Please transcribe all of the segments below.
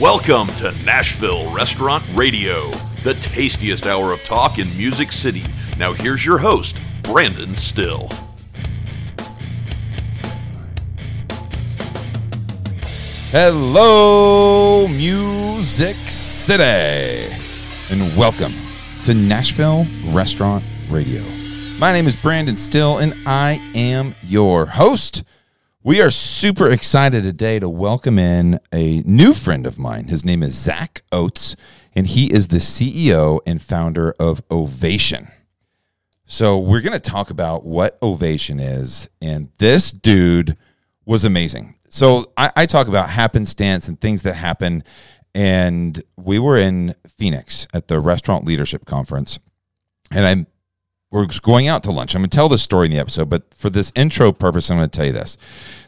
Welcome to Nashville Restaurant Radio, the tastiest hour of talk in Music City. Now, here's your host, Brandon Styll. Hello, Music City, and welcome to Nashville Restaurant Radio. My name is Brandon Styll, and I am your host. We are super excited today to welcome in a new friend of mine. His name is Zach Oates, and he is the CEO and founder of Ovation. So, we're going to talk about what Ovation is, and this dude was amazing. So, I, I talk about happenstance and things that happen, and we were in Phoenix at the Restaurant Leadership Conference, and I'm we're going out to lunch. I'm going to tell this story in the episode, but for this intro purpose, I'm going to tell you this.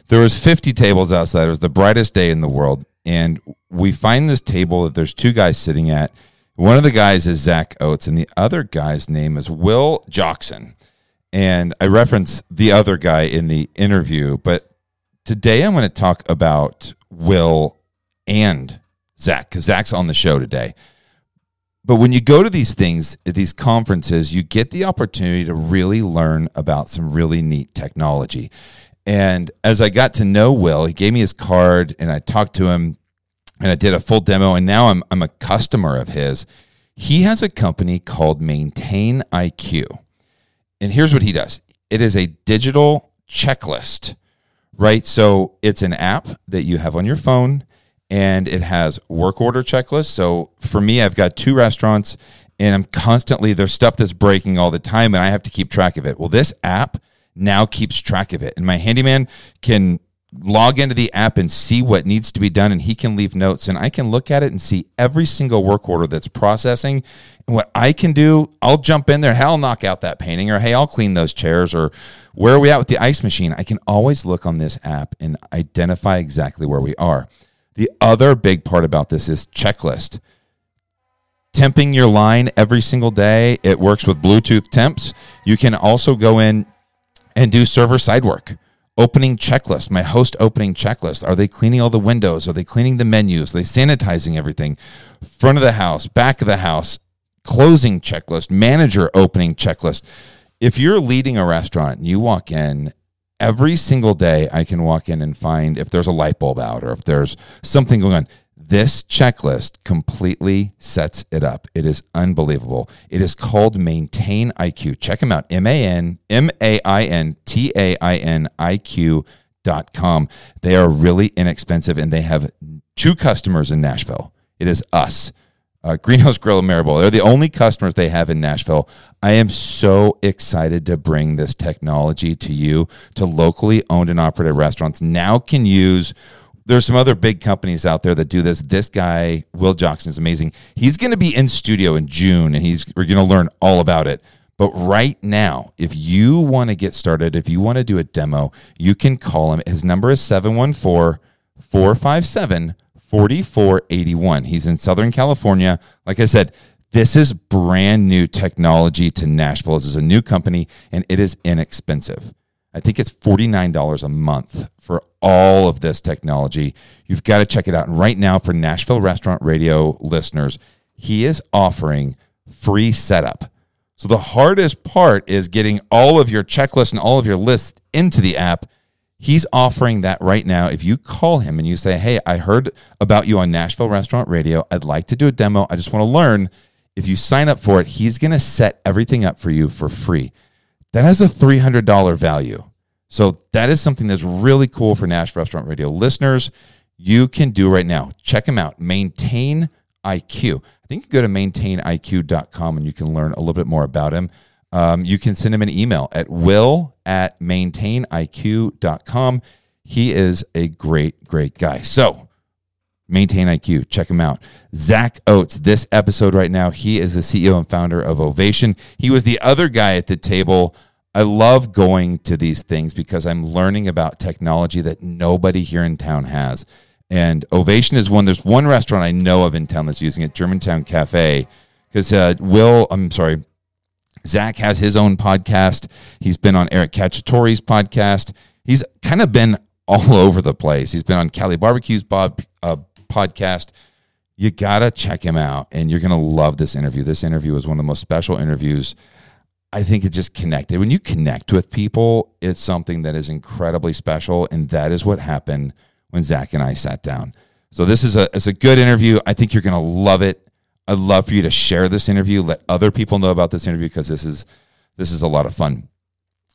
There was 50 tables outside. It was the brightest day in the world, and we find this table that there's two guys sitting at. One of the guys is Zach Oates, and the other guy's name is Will Jackson. And I reference the other guy in the interview, but today I'm going to talk about Will and Zach because Zach's on the show today. But when you go to these things, these conferences, you get the opportunity to really learn about some really neat technology. And as I got to know Will, he gave me his card and I talked to him and I did a full demo. And now I'm, I'm a customer of his. He has a company called Maintain IQ. And here's what he does it is a digital checklist, right? So it's an app that you have on your phone and it has work order checklists. So for me, I've got two restaurants and I'm constantly there's stuff that's breaking all the time and I have to keep track of it. Well, this app now keeps track of it. And my handyman can log into the app and see what needs to be done and he can leave notes and I can look at it and see every single work order that's processing and what I can do I'll jump in there hey I'll knock out that painting or hey I'll clean those chairs or where are we at with the ice machine I can always look on this app and identify exactly where we are the other big part about this is checklist. Temping your line every single day. It works with Bluetooth temps. You can also go in and do server side work. Opening checklist, my host opening checklist. Are they cleaning all the windows? Are they cleaning the menus? Are they sanitizing everything? Front of the house, back of the house, closing checklist, manager opening checklist. If you're leading a restaurant and you walk in every single day I can walk in and find if there's a light bulb out or if there's something going on. This checklist completely sets it up. It is unbelievable. It is called Maintain IQ. Check them out. M A N M A I N T A I N I Q dot com. They are really inexpensive and they have two customers in Nashville. It is us uh, Greenhouse Grill and Maribel. They're the only customers they have in Nashville. I am so excited to bring this technology to you, to locally owned and operated restaurants. Now can use. There's some other big companies out there that do this. This guy, Will Jackson, is amazing. He's going to be in studio in June, and he's we're going to learn all about it. But right now, if you want to get started, if you want to do a demo, you can call him. His number is 714 457 4481. He's in Southern California. Like I said, this is brand new technology to Nashville. This is a new company and it is inexpensive. I think it's $49 a month for all of this technology. You've got to check it out. And right now, for Nashville Restaurant Radio listeners, he is offering free setup. So the hardest part is getting all of your checklists and all of your lists into the app. He's offering that right now. If you call him and you say, Hey, I heard about you on Nashville Restaurant Radio. I'd like to do a demo. I just want to learn. If you sign up for it, he's going to set everything up for you for free. That has a $300 value. So that is something that's really cool for Nashville Restaurant Radio listeners. You can do right now. Check him out. Maintain IQ. I think you go to maintainiq.com and you can learn a little bit more about him um, you can send him an email at will at maintainiq.com. He is a great, great guy. So, Maintain IQ, check him out. Zach Oates, this episode right now, he is the CEO and founder of Ovation. He was the other guy at the table. I love going to these things because I'm learning about technology that nobody here in town has. And Ovation is one, there's one restaurant I know of in town that's using it, Germantown Cafe. Because uh, Will, I'm sorry, Zach has his own podcast. He's been on Eric Cacciatore's podcast. He's kind of been all over the place. He's been on Cali Barbecue's Bob, uh, podcast. you gotta check him out, and you're gonna love this interview. This interview is one of the most special interviews. I think it just connected. When you connect with people, it's something that is incredibly special, and that is what happened when Zach and I sat down. So this is a it's a good interview. I think you're gonna love it. I'd love for you to share this interview, let other people know about this interview because this is this is a lot of fun.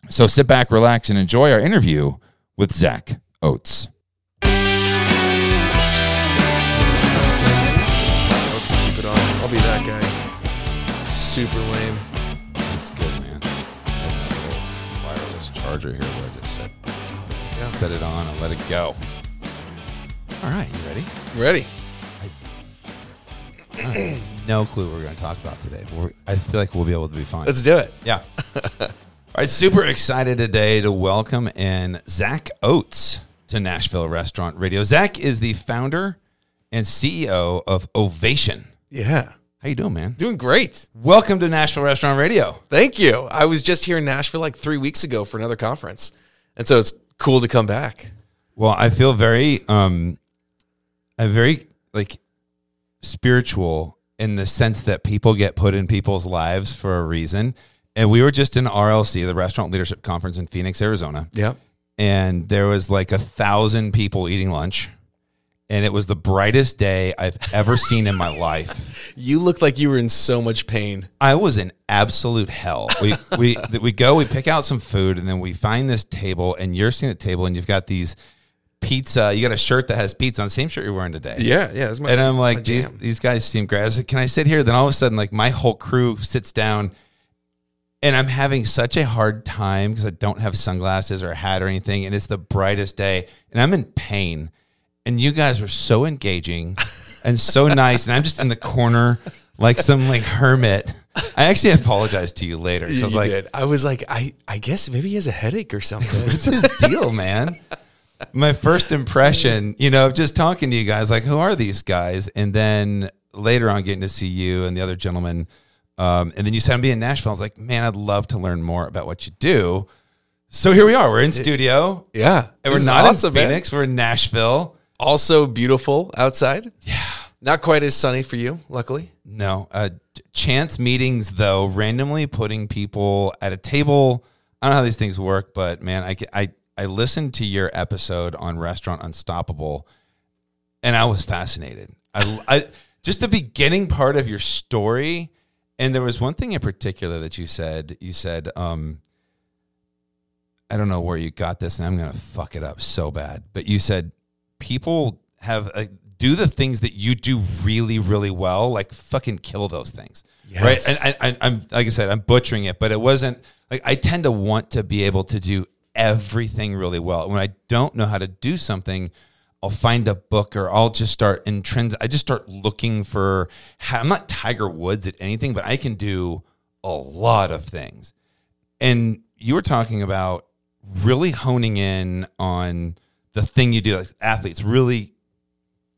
So sit back, relax, and enjoy our interview with Zach Oates. I'll just keep it on. I'll be that guy. Super lame. That's good, man. I have my wireless charger here where I just set, Yeah. set it on and let it go. All right, you ready? Ready? No clue what we're going to talk about today, but we're, I feel like we'll be able to be fine. Let's do it. Yeah. All right, super excited today to welcome in Zach Oates to Nashville Restaurant Radio. Zach is the founder and CEO of Ovation. Yeah. How you doing, man? Doing great. Welcome to Nashville Restaurant Radio. Thank you. I was just here in Nashville like three weeks ago for another conference. And so it's cool to come back. Well, I feel very, um, I'm very like spiritual in the sense that people get put in people's lives for a reason. And we were just in RLC, the Restaurant Leadership Conference in Phoenix, Arizona. Yeah. and there was like a thousand people eating lunch and it was the brightest day i've ever seen in my life You looked like you were in so much pain. i was in absolute hell we we we go we pick out some food and then we find this table and you're sitting at the table and you've got these pizza you got a shirt that has pizza on the same shirt you're wearing today Yeah. Yeah. That's my, and i'm like these, these guys seem great i said can i sit here then all of a sudden like my whole crew sits down and I'm having such a hard time because I don't have sunglasses or a hat or anything, and it's the brightest day, and I'm in pain. And you guys were so engaging and so nice, and I'm just in the corner like some like hermit. I actually apologized to you later. So I You was like, did. I was like, I, I guess maybe he has a headache or something. "What's his deal, man?" My first impression, you know, of just talking to you guys, like, who are these guys? And then later on, getting to see you and the other gentleman. Um, and then you said, I'm being in Nashville. I was like, man, I'd love to learn more about what you do. So here we are. We're in studio. yeah. And we're not awesome, in man. Phoenix. We're in Nashville. Also beautiful outside. Yeah. Not quite as sunny for you, luckily. No. Uh, chance meetings, though, randomly putting people at a table. I don't know how these things work, but man, I, I, I listened to your episode on Restaurant Unstoppable and I was fascinated. I, I just the beginning part of your story. And there was one thing in particular that you said. You said, um, I don't know where you got this, and I'm going to fuck it up so bad. But you said people have uh, do the things that you do really, really well, like fucking kill those things, right? And I, I, I'm like I said, I'm butchering it, but it wasn't like I tend to want to be able to do everything really well. When I don't know how to do something, I'll find a book or I'll just start intrinsic. I just start looking for. How, I'm not Tiger Woods at anything, but I can do a lot of things. And you were talking about really honing in on the thing you do. Like athletes, really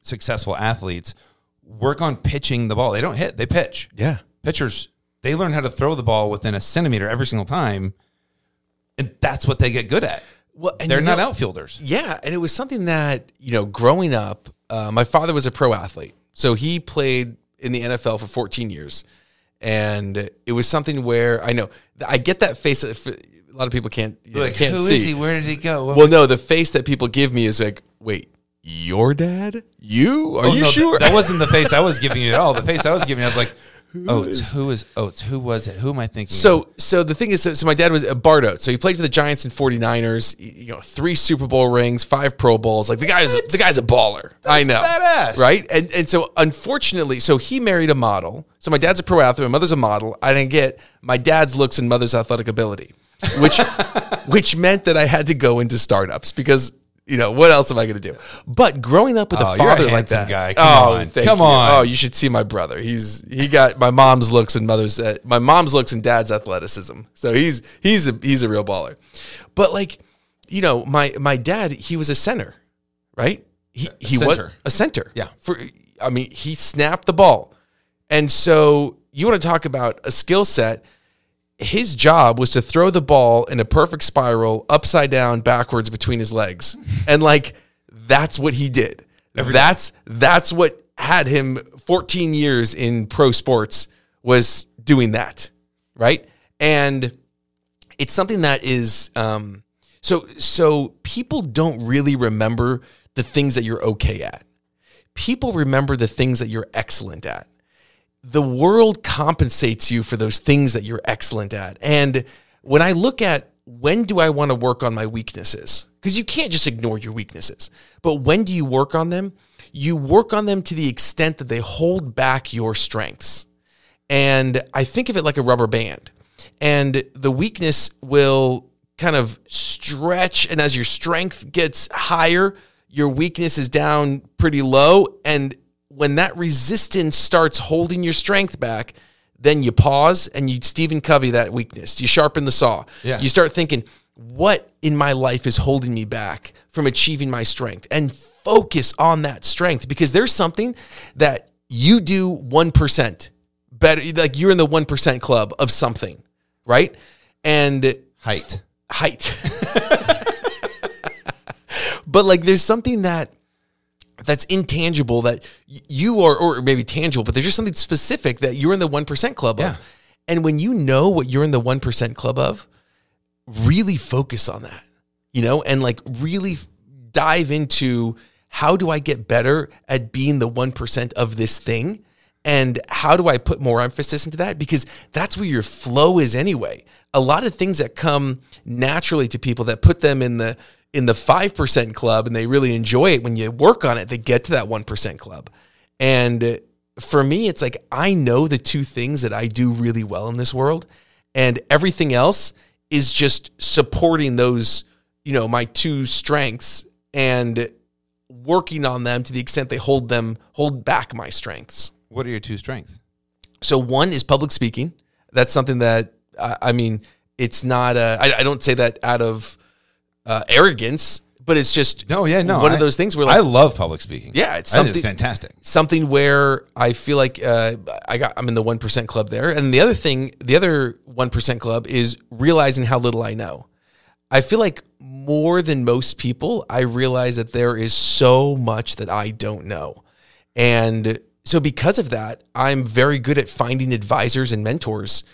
successful athletes, work on pitching the ball. They don't hit; they pitch. Yeah. Pitchers, they learn how to throw the ball within a centimeter every single time, and that's what they get good at. Well, and They're not know- outfielders. Yeah, and it was something that you know, growing up, uh, my father was a pro athlete, so he played in the NFL for 14 years, and it was something where I know I get that face. A lot of people can't you know, Like, can't who is see. he? Where did he go? What Well, no, the face that people give me is like, wait, your dad? You? Are Oh, you no, sure? That, that wasn't the face I was giving you at all. The face I was giving you, I was like, Oates. Oh, who is oh, Oates? Who was it? Who am I thinking? of? So, so the thing is, so, so my dad was uh, a Bart Oates. So he played for the Giants and 49ers. You know, three Super Bowl rings, five Pro Bowls. Like the guy's the guy's a baller. I know, badass. right? And and so unfortunately, so he married a model. So my dad's a pro athlete. My mother's a model. I didn't get my dad's looks and mother's athletic ability, which which meant that I had to go into startups because. You know what else am I going to do? But growing up with Oh, a you're a father like that, guy. Come oh, on. Come you. on. Oh, you should see my brother. He's he got my mom's looks and mother's uh, my mom's looks and dad's athleticism. So he's he's a he's a real baller. But like, you know, my my dad, he was a center, right? He he was a center. Yeah. For I mean, he snapped the ball. And so you want to talk about a skill set his job was to throw the ball in a perfect spiral upside down backwards between his legs and like that's what he did that's that's what had him 14 years in pro sports was doing that, right? And it's something that is um, so so people don't really remember the things that you're okay at. People remember the things that you're excellent at. The world compensates you for those things that you're excellent at. And when I look at when do I want to work on my weaknesses? Because you can't just ignore your weaknesses. But when do you work on them? You work on them to the extent that they hold back your strengths. And I think of it like a rubber band. And the weakness will kind of stretch. And as your strength gets higher, your weakness is down pretty low. And when that resistance starts holding your strength back, then you pause and you Stephen Covey that weakness. You sharpen the saw. Yeah. You start thinking, what in my life is holding me back from achieving my strength? And focus on that strength because there's something that you do 1% better. Like you're in the 1% club of something, right? And Height. height. but like there's something that that's intangible that you are or maybe tangible, but there's just something specific that you're in the 1% club Yeah. of. And when you know what you're in the 1% club of, really focus on that. You know, and like really dive into how do I get better at being the 1% of this thing? And how do I put more emphasis into that? Because that's where your flow is anyway. A lot of things that come naturally to people that put them in the in the 5% club and they really enjoy it when you work on it, they get to that 1% club. And for me, it's like I know the two things that I do really well in this world, and everything else is just supporting those, you know, my two strengths and working on them to the extent they hold them hold back my strengths. What are your two strengths? So one is public speaking. That's something that I, I mean, it's not. Uh, I, I don't say that out of uh, arrogance, but it's just No, yeah, no. one I- of those things where I love public speaking. Yeah, it's something- fantastic. something where I feel like uh, I got I'm in the one percent club there. And the other thing, the other one percent club is realizing how little I know. I feel like more than most people, I realize that there is so much that I don't know. And so because of that, I'm very good at finding advisors and mentors.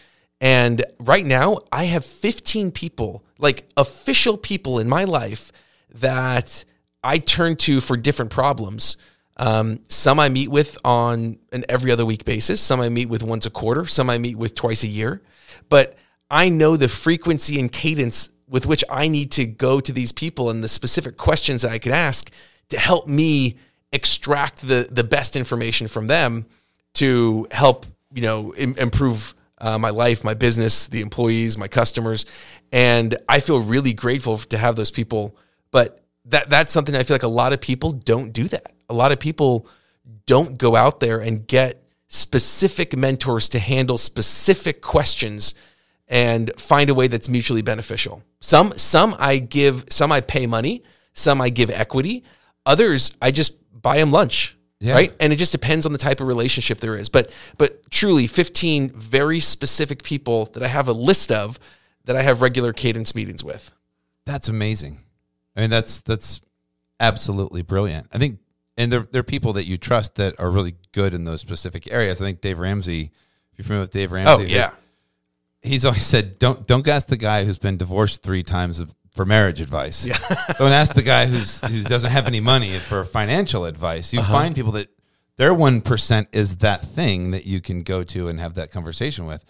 And right now, I have 15 people, like official people in my life that I turn to for different problems. Um, some I meet with on an every other week basis. Some I meet with once a quarter. Some I meet with twice a year. But I know the frequency and cadence with which I need to go to these people and the specific questions that I could ask to help me extract the the best information from them to help you know im- improve uh, my life, my business, the employees, my customers, and I feel really grateful to have those people. But that that's something I feel like a lot of people don't do that. A lot of people don't go out there and get specific mentors to handle specific questions and find a way that's mutually beneficial. Some some I give, some I pay money, some I give equity. Others I just buy them lunch. Yeah. Right. And it just depends on the type of relationship there is. But but truly 15 very specific people that I have a list of that I have regular cadence meetings with. That's amazing. I mean, that's that's absolutely brilliant. I think, and there there are people that you trust that are really good in those specific areas. I think Dave Ramsey. If you're familiar with Dave oh, Ramsey, Oh yeah. he's always said, "Don't don't ask the guy who's been divorced three times for marriage advice. Yeah. don't ask the guy who's who doesn't have any money for financial advice. You Uh-huh. find people that their one percent is that thing that you can go to and have that conversation with.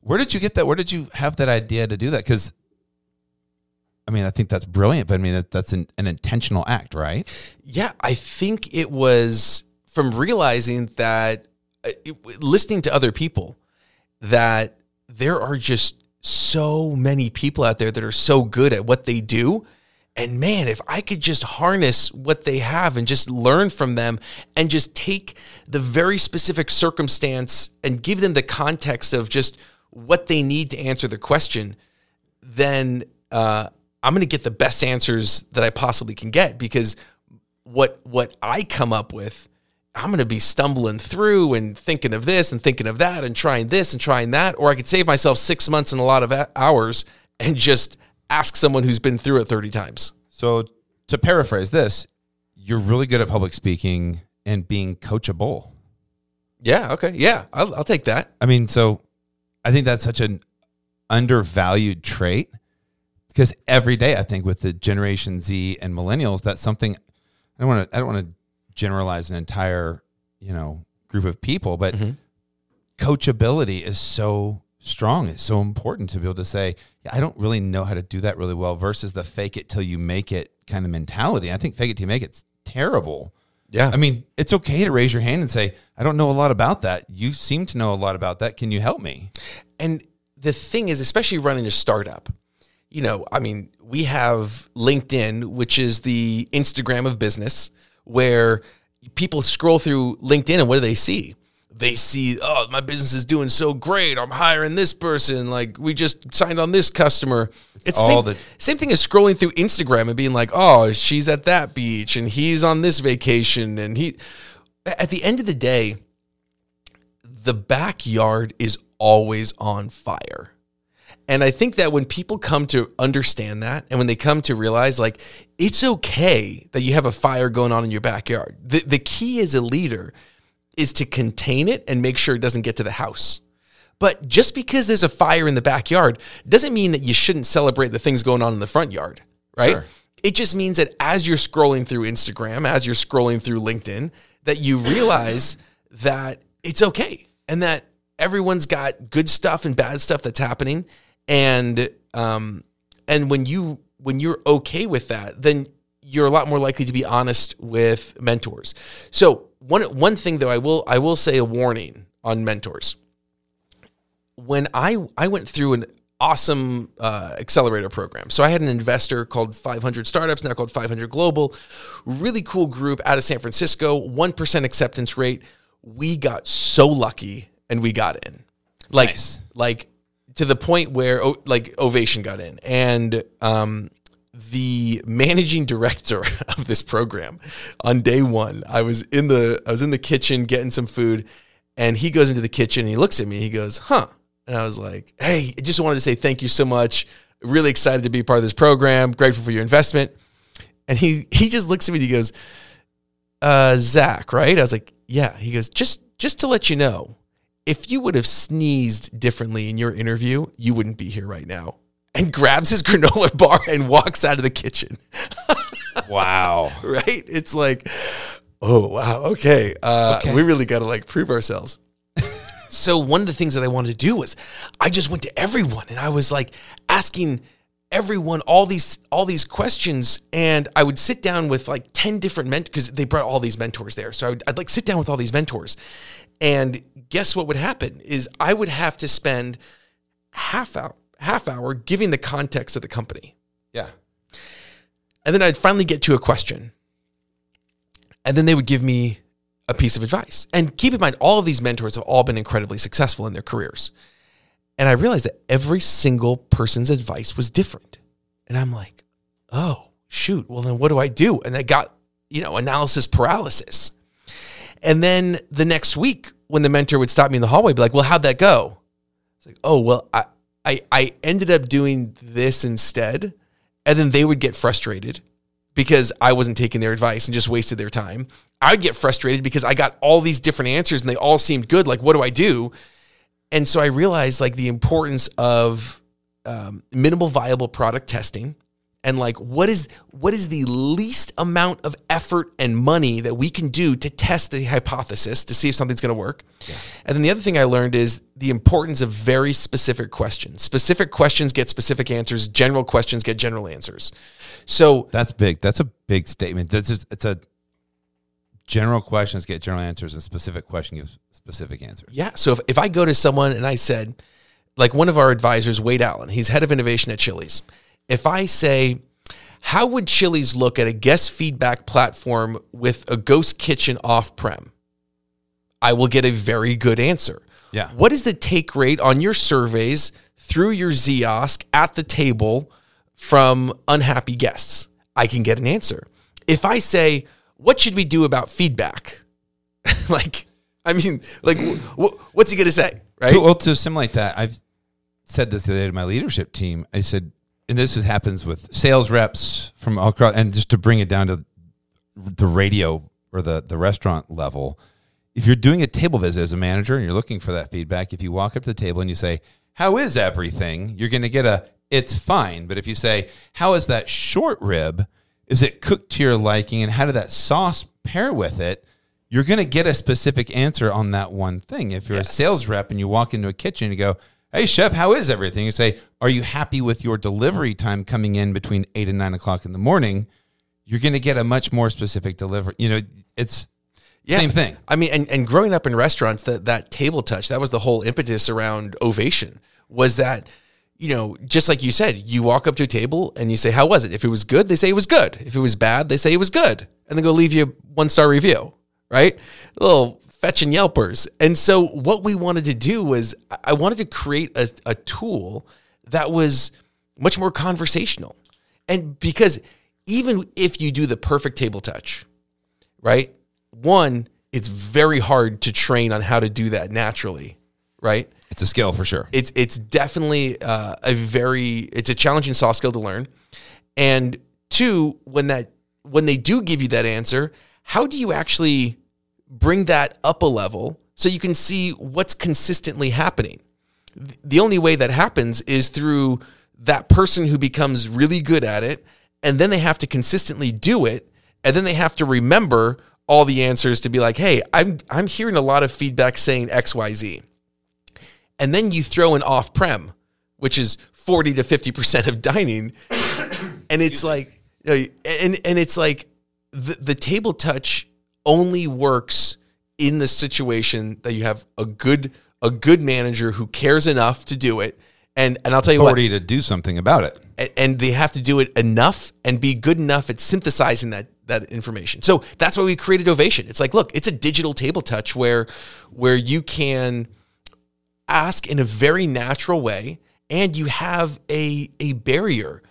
Where did you get that? Where did you have that idea to do that? Because I mean, I think that's brilliant, but I mean, that, that's an, an intentional act, right? Yeah, I think it was from realizing that uh, it, listening to other people that there are just so many people out there that are so good at what they do. And man, if I could just harness what they have and just learn from them and just take the very specific circumstance and give them the context of just what they need to answer the question, then uh, I'm going to get the best answers that I possibly can get because what what I come up with, I'm going to be stumbling through and thinking of this and thinking of that and trying this and trying that, or I could save myself six months and a lot of hours and just ask someone who's been through it 30 times. So to paraphrase this, you're really good at public speaking and being coachable. Yeah. Okay. Yeah. I'll, I'll take that. I mean, so I think that's such an undervalued trait because every day I think with the Generation Z and millennials, that's something I don't want to I don't want to generalize an entire you know group of people, but mm-hmm. coachability is so strong. It's so important to be able to say, yeah, I don't really know how to do that really well versus the fake it till you make it kind of mentality. I think fake it till you make it's terrible. Yeah. I mean, it's okay to raise your hand and say, I don't know a lot about that. You seem to know a lot about that. Can you help me? And the thing is, especially running a startup, you know, I mean, we have LinkedIn, which is the Instagram of business, where people scroll through LinkedIn and what do they see? They see, oh, my business is doing so great. I'm hiring this person. Like, we just signed on this customer. It's, all same, the- same thing as scrolling through Instagram and being like, oh, she's at that beach and he's on this vacation. And he, at the end of the day, the backyard is always on fire. And I think that when people come to understand that and when they come to realize like it's okay that you have a fire going on in your backyard. The the key as a leader is to contain it and make sure it doesn't get to the house. But just because there's a fire in the backyard doesn't mean that you shouldn't celebrate the things going on in the front yard, right? Sure. It just means that as you're scrolling through Instagram, as you're scrolling through LinkedIn, that you realize that it's okay and that everyone's got good stuff and bad stuff that's happening. And um, and when you when you're okay with that, then you're a lot more likely to be honest with mentors. So one one thing though, I will I will say a warning on mentors when I I went through an awesome uh, accelerator program. So I had an investor called 500 Startups, now called 500 Global, really cool group out of San Francisco, one percent acceptance rate. We got so lucky and we got in, like Nice. like to the point where like Ovation got in. And. um the managing director of this program on day one i was in the i was in the kitchen getting some food and he goes into the kitchen and he looks at me he goes huh. And i was like hey i just wanted to say thank you so much. Really excited to be part of this program. Grateful for your investment. And he he just looks at me and he goes uh zach right? I was like yeah. He goes just just to let you know if you would have sneezed differently in your interview you wouldn't be here right now and grabs his granola bar and walks out of the kitchen Wow. right? It's like, oh wow, okay, uh, Okay. we really got to like prove ourselves. so one of the things that I wanted to do was, I just went to everyone and I was like asking everyone all these all these questions, and I would sit down with like ten different mentors because they brought all these mentors there. So I would, I'd like sit down with all these mentors, and guess what would happen is I would have to spend half hour half hour giving the context of the company. Yeah. And then I'd finally get to a question. And then they would give me a piece of advice. And keep in mind, all of these mentors have all been incredibly successful in their careers. And I realized that every single person's advice was different. And I'm like, oh, shoot. Well, then what do I do? And I got, you know, analysis paralysis. And then the next week, when the mentor would stop me in the hallway, be like, well, how'd that go? It's like, oh, well, I, I, I ended up doing this instead. And then they would get frustrated because I wasn't taking their advice and just wasted their time. I'd get frustrated because I got all these different answers and they all seemed good. Like, what do I do? And so I realized like the importance of um, minimal viable product testing and like what is what is the least amount of effort and money that we can do to test the hypothesis to see if something's going to work. And then the other thing I learned is the importance of very specific questions. Specific questions get specific answers. General questions get general answers. So That's big. That's a big statement. That's just, it's a general questions get general answers and specific question gives specific answers. Yeah. So if, if I go to someone and I said, like one of our advisors, Wade Allen, he's head of innovation at Chili's. If I say, how would Chili's look at a guest feedback platform with a ghost kitchen off prem? I will get a very good answer. Yeah. What is the take rate on your surveys through your Ziosk at the table from unhappy guests? I can get an answer. If I say, what should we do about feedback? like, I mean, like, wh- wh- what's he going to say? Right. Well, to assimilate that, I've said this the other day to my leadership team. I said, and this is, happens with sales reps from all across, and just to bring it down to the radio or the, the restaurant level, if you're doing a table visit as a manager and you're looking for that feedback, if you walk up to the table and you say, "How is everything?" you're going to get a "It's fine." But if you say, "How is that short rib? Is it cooked to your liking? And how did that sauce pair with it?" You're going to get a specific answer on that one thing. If you're Yes. a sales rep and you walk into a kitchen and you go, "Hey chef, how is everything?" You say, "Are you happy with your delivery time coming in between eight and nine o'clock in the morning?" You're going to get a much more specific delivery. You know, it's Yeah. same thing. I mean, and, and growing up in restaurants, that that table touch, that was the whole impetus around ovation. Was that, you know, just like you said, you walk up to a table and you say, "How was it?" If it was good, they say it was good. If it was bad, they say it was good, and then go leave you a one star review, right? little fetching Yelpers. And so, what we wanted to do was, I- wanted to create a, a tool that was much more conversational, and because even if you do the perfect table touch, right? One, it's very hard to train on how to do that naturally, right? It's a skill for sure. It's it's definitely uh, a very it's a challenging soft skill to learn. And two, when that when they do give you that answer, how do you actually bring that up a level so you can see what's consistently happening? The only way that happens is through that person who becomes really good at it, and then they have to consistently do it, and then they have to remember all the answers to be like, "Hey, I'm I'm hearing a lot of feedback saying X, Y, Z." and then you throw in off prem, which is 40 to 50% of dining. And it's like, uh, and, and it's like the, the table touch only works in the situation that you have a good, a good manager who cares enough to do it. And, and I'll tell you what, to do something about it. a- and they have to do it enough and be good enough at synthesizing that that information. So that's why we created Ovation. It's like, look, it's a digital table touch where where you can ask in a very natural way and you have a a barrier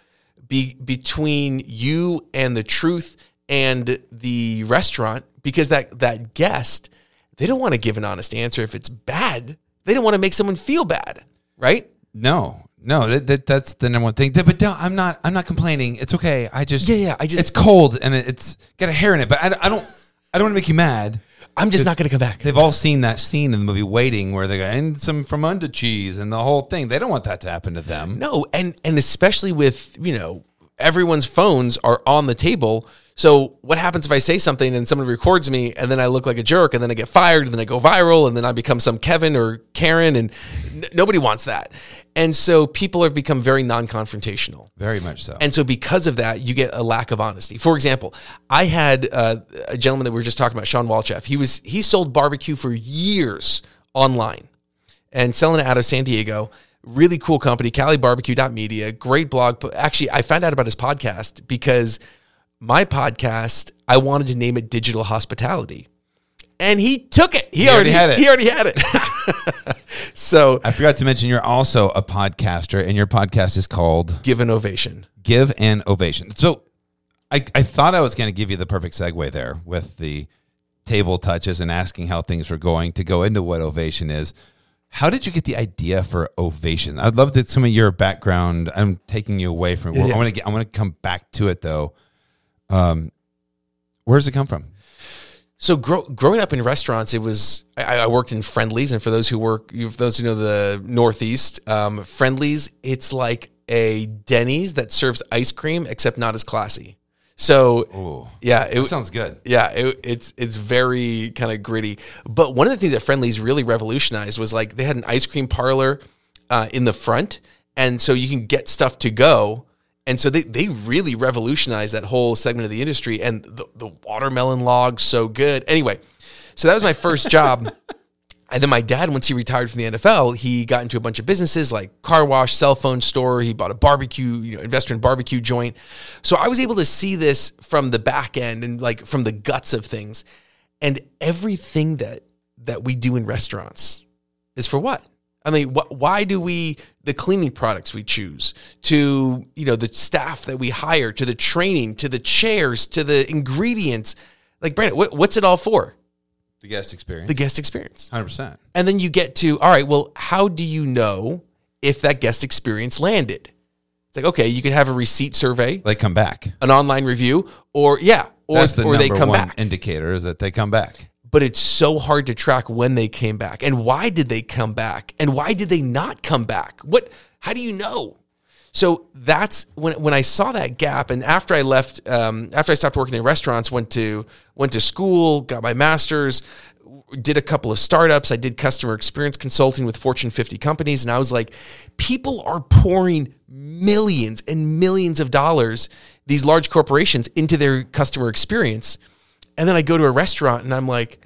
be, between you and the truth and the restaurant because that that guest they don't want to give an honest answer if it's bad. They don't want to make someone feel bad, right? No, no, that, that that's the number one thing. But no, I'm not. I'm not complaining. It's okay. I just Yeah, yeah, I just- it's cold and it- it's got a hair in it. But I, I don't. I don't want to make you mad. I'm just not going to come back. They've all seen that scene in the movie Waiting where they go and some from under cheese and the whole thing. They don't want that to happen to them. No, and and especially with you know everyone's phones are on the table. So what happens if I say something and someone records me and then I look like a jerk and then I get fired and then I go viral and then I become some Kevin or Karen and n- nobody wants that. And so people have become very non-confrontational. Very much so. And so, because of that, you get a lack of honesty. For example, I had uh, a gentleman that we were just talking about, Shawn Walchef. He was he sold barbecue for years online and selling it out of San Diego. Really cool company, CaliBarbecue.media. Great blog. Actually, I found out about his podcast because my podcast, I wanted to name it Digital Hospitality. And he took it. He, already had it. He already had it. so I forgot to mention you're also a podcaster, and your podcast is called give an ovation. Give an Ovation. So I, I thought I was going to give you the perfect segue there with the table touches and asking how things were going to go into what Ovation is. How did you get the idea for Ovation? I'd love that some of your background. I'm taking you away from. Yeah, I yeah. want to get. I want to come back to it though. Um, where does it come from? So grow, growing up in restaurants, it was I, I worked in Friendly's, and for those who work, you- for those who know the Northeast, um, Friendly's, it's like a Denny's that serves ice cream, except not as classy. So Oh, yeah, it sounds good. yeah, it, it's it's very kind of gritty. But one of the things that Friendly's really revolutionized was like they had an ice cream parlor uh, in the front, and so you can get stuff to go. And so they, they really revolutionized that whole segment of the industry. And the, the watermelon log so good. Anyway, so that was my first job. And then my dad, once he retired from the NFL, he got into a bunch of businesses like car wash, cell phone store. He bought a barbecue, you know, investor in barbecue joint. So I was able to see this from the back end and like from the guts of things. And everything that that we do in restaurants is for what? I mean, wh- why do we the cleaning products we choose to you know the staff that we hire to the training to the chairs to the ingredients? Like Brandon, what, what's it all for? The guest experience. The guest experience. Hundred percent. And then you get to, all right, well, how do you know if that guest experience landed? It's like, okay, you could have a receipt survey, They come back. an online review, or yeah, or, That's the or number they come one back. indicator is that they come back. But it's so hard to track when they came back and why did they come back and why did they not come back? What how do you know? So that's when when I saw that gap, and after I left, um, after I stopped working in restaurants, went to went to school, got my master's, did a couple of startups. I did customer experience consulting with Fortune 50 companies, and I was like, people are pouring millions and millions of dollars, these large corporations, into their customer experience, and then I go to a restaurant, and I'm like,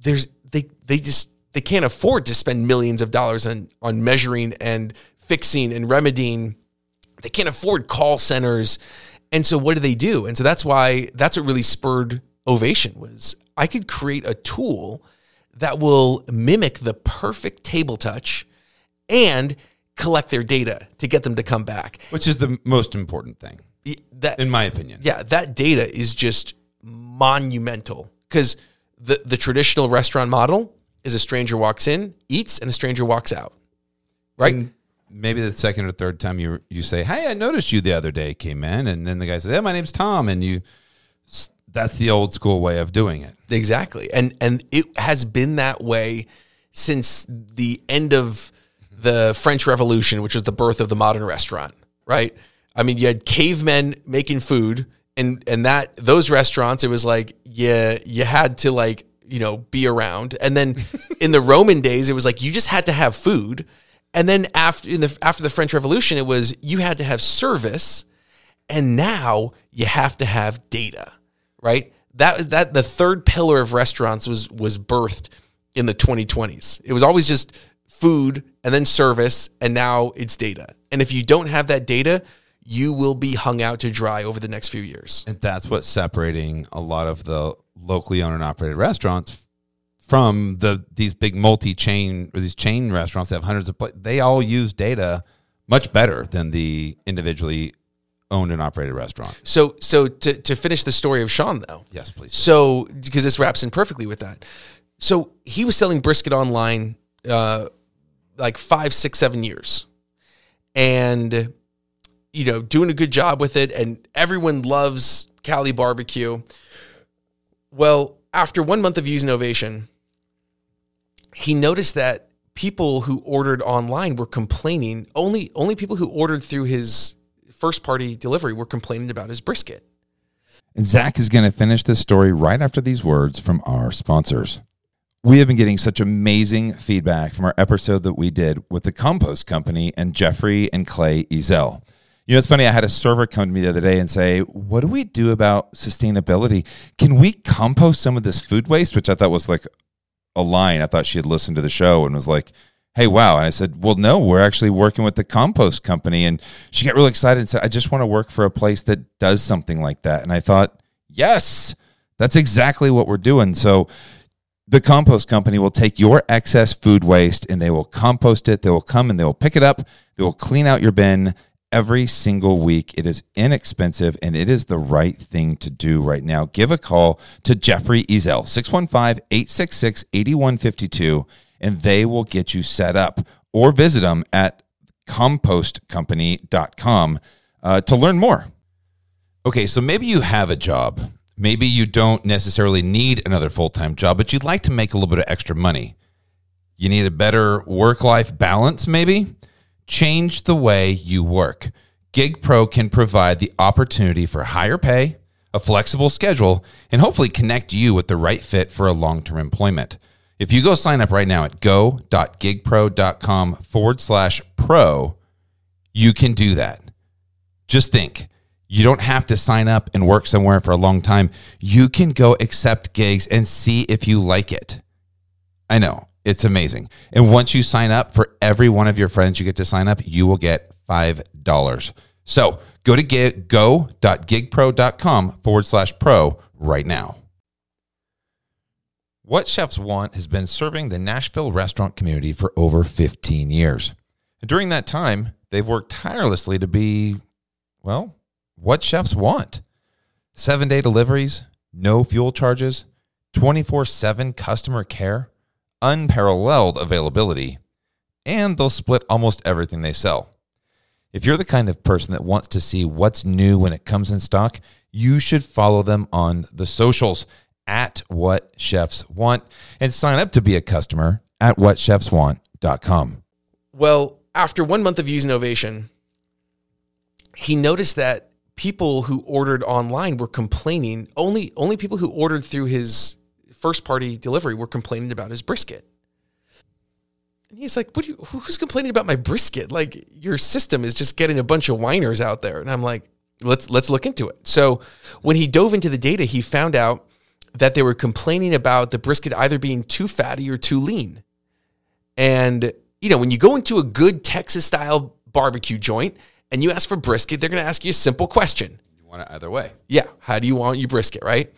there's they they just they can't afford to spend millions of dollars on on measuring and fixing and remedying they can't afford call centers. And so what do they do? And so that's why that's what really spurred Ovation was I could create a tool that will mimic the perfect table touch and collect their data to get them to come back. Which is the most important thing, that, in my opinion. Yeah, that data is just monumental because the, the traditional restaurant model is a stranger walks in, eats, and a stranger walks out. Right? And maybe the second or third time you you say, "Hey, I noticed you the other day came in," and then the guy says, "Yeah, my name's Tom," and you that's the old school way of doing it. Exactly. And and it has been that way since the end of the French Revolution, which was the birth of the modern restaurant, right? I mean, you had cavemen making food and and that those restaurants it was like yeah, you had to like, you know, be around. And then in the Roman days it was like you just had to have food and then after in the after the French Revolution, it was you had to have service, and now you have to have data, right? That was that the third pillar of restaurants was was birthed in the 2020s. It was always just food and then service, and now it's data. And if you don't have that data, you will be hung out to dry over the next few years. And that's what's separating a lot of the locally owned and operated restaurants from the these big multi chain or these chain restaurants that have hundreds of they all use data much better than the individually owned and operated restaurant. So so to to finish the story of Sean though. Yes, please. So because this wraps in perfectly with that. So he was selling brisket online uh like five, six, seven years. And you know, doing a good job with it and everyone loves Cali barbecue. Well, after one month of using Ovation, he noticed that people who ordered online were complaining. Only only people who ordered through his first party delivery were complaining about his brisket. And Zach is going to finish this story right after these words from our sponsors. We have been getting such amazing feedback from our episode that we did with the compost company and Jeffrey and Clay Ezel. You know, it's funny. I had a server come to me the other day and say, What do we do about sustainability? Can we compost some of this food waste? Which I thought was like a line. I thought she had listened to the show and was like, hey, wow. And I said, well, no, we're actually working with the compost company. And she got really excited and said, I just want to work for a place that does something like that. And I thought, yes, that's exactly what we're doing. So the compost company will take your excess food waste and they will compost it. They will come and they will pick it up. They will clean out your bin every single week. It is inexpensive and it is the right thing to do right now. Give a call to Jeffrey Ezel, 615 866 8152, and they will get you set up or visit them at compostcompany.com uh, to learn more. Okay, so maybe you have a job. Maybe you don't necessarily need another full time job, but you'd like to make a little bit of extra money. You need a better work life balance, maybe? Change the way you work. GigPro can provide the opportunity for higher pay, a flexible schedule, and hopefully connect you with the right fit for a long term employment. If you go sign up right now at go.gigpro.com forward slash pro, you can do that. Just think you don't have to sign up and work somewhere for a long time. You can go accept gigs and see if you like it. I know it's amazing. And once you sign up for every one of your friends you get to sign up, you will get $5. So go to gig, go.gigpro.com forward slash pro right now. What Chefs Want has been serving the Nashville restaurant community for over 15 years. And during that time, they've worked tirelessly to be, well, what chefs want. Seven day deliveries, no fuel charges, 24 7 customer care unparalleled availability, and they'll split almost everything they sell. If you're the kind of person that wants to see what's new when it comes in stock, you should follow them on the socials at what chefs want and sign up to be a customer at whatchefswant.com. Well, after one month of using Ovation, he noticed that people who ordered online were complaining. Only only people who ordered through his first party delivery were complaining about his brisket. And he's like, "What? Do you, who's complaining about my brisket? Like your system is just getting a bunch of whiners out there." And I'm like, "Let's let's look into it." So when he dove into the data, he found out that they were complaining about the brisket either being too fatty or too lean. And you know, when you go into a good Texas style barbecue joint and you ask for brisket, they're going to ask you a simple question. You want it either way. Yeah, how do you want your brisket, right?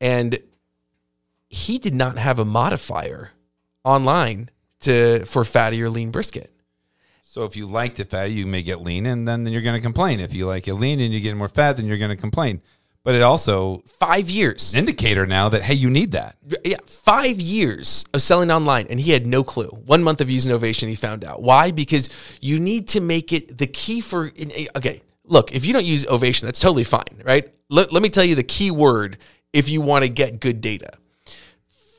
And he did not have a modifier online to for fatty or lean brisket. So if you liked it fatty, you may get lean, and then, then you're going to complain. If you like it lean and you get more fat, then you're going to complain. But it also 5 years. indicator now that hey, you need that. Yeah, 5 years of selling online and he had no clue. 1 month of using Ovation he found out. Why? Because you need to make it the key for okay, look, if you don't use Ovation, that's totally fine, right? Let, let me tell you the key word if you want to get good data.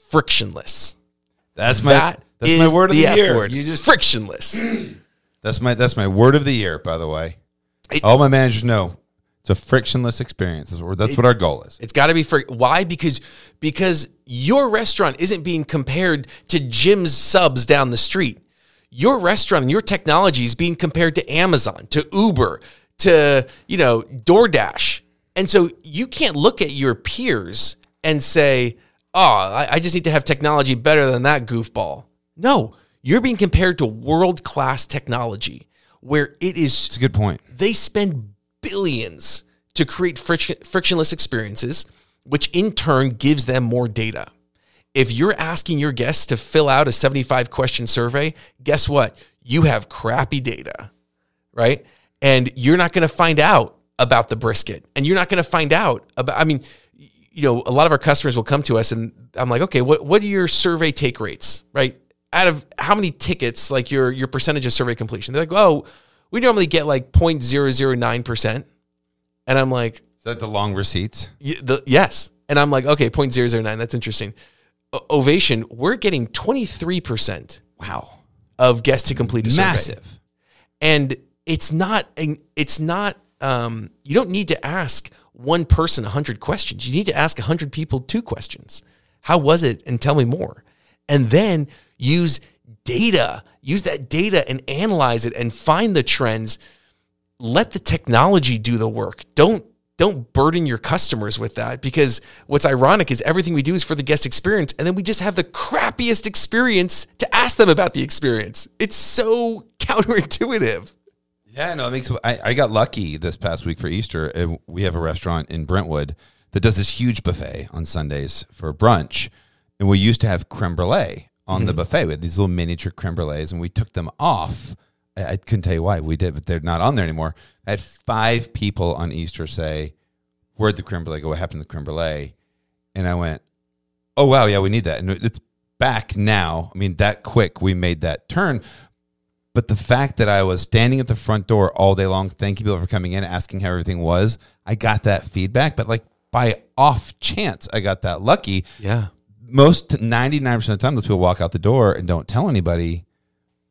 Frictionless. That's my That that's my word of the, F year. word. You just frictionless. that's my that's my word of the year. By the way, It- all my managers know it's a frictionless experience. That's what, that's what our goal is. It's got to be for why? Because because your restaurant isn't being compared to Jim's subs down the street. Your restaurant and your technology is being compared to Amazon, to Uber, to you know DoorDash, and so you can't look at your peers and say, "Oh, Ah, I, I just need to have technology better than that goofball." No, you're being compared to world class technology, where it is It's a good point. they spend billions to create friction, frictionless experiences, which in turn gives them more data. If you're asking your guests to fill out a 75 question survey, guess what? You have crappy data, right? And you're not going to find out about the brisket. And you're not going to find out about, I mean, you know, a lot of our customers will come to us and I'm like, okay, what, what are your survey take rates, right? Out of how many tickets, like your, your percentage of survey completion? They're like, oh, we normally get like 0.009%. And I'm like, Is that the long receipts? Y- the, yes. And I'm like, okay, 0.009. That's interesting. O- Ovation, we're getting 23% Wow, of guests to complete a survey. massive. And it's not, it's not, um, you don't need to ask one person 100 questions. You need to ask 100 people two questions. How was it? And tell me more. And then use data, use that data and analyze it and find the trends. Let the technology do the work. Don't don't burden your customers with that because what's ironic is everything we do is for the guest experience and then we just have the crappiest experience to ask them about the experience. It's so counterintuitive. Yeah, no, it makes. I, I got lucky this past week for Easter. and We have a restaurant in Brentwood that does this huge buffet on Sundays for brunch, and we used to have creme brulee on the mm-hmm. buffet. We had these little miniature creme brulees, and we took them off. I, I couldn't tell you why we did, but they're not on there anymore. I had five people on Easter say, "Where'd the creme brulee go? What happened to the creme brulee?" And I went, "Oh wow, yeah, we need that." And it's back now. I mean, that quick we made that turn. But the fact that I was standing at the front door all day long, thanking people for coming in, asking how everything was, I got that feedback. But like by off chance, I got that lucky. Yeah. Most 99% of the time, those people walk out the door and don't tell anybody.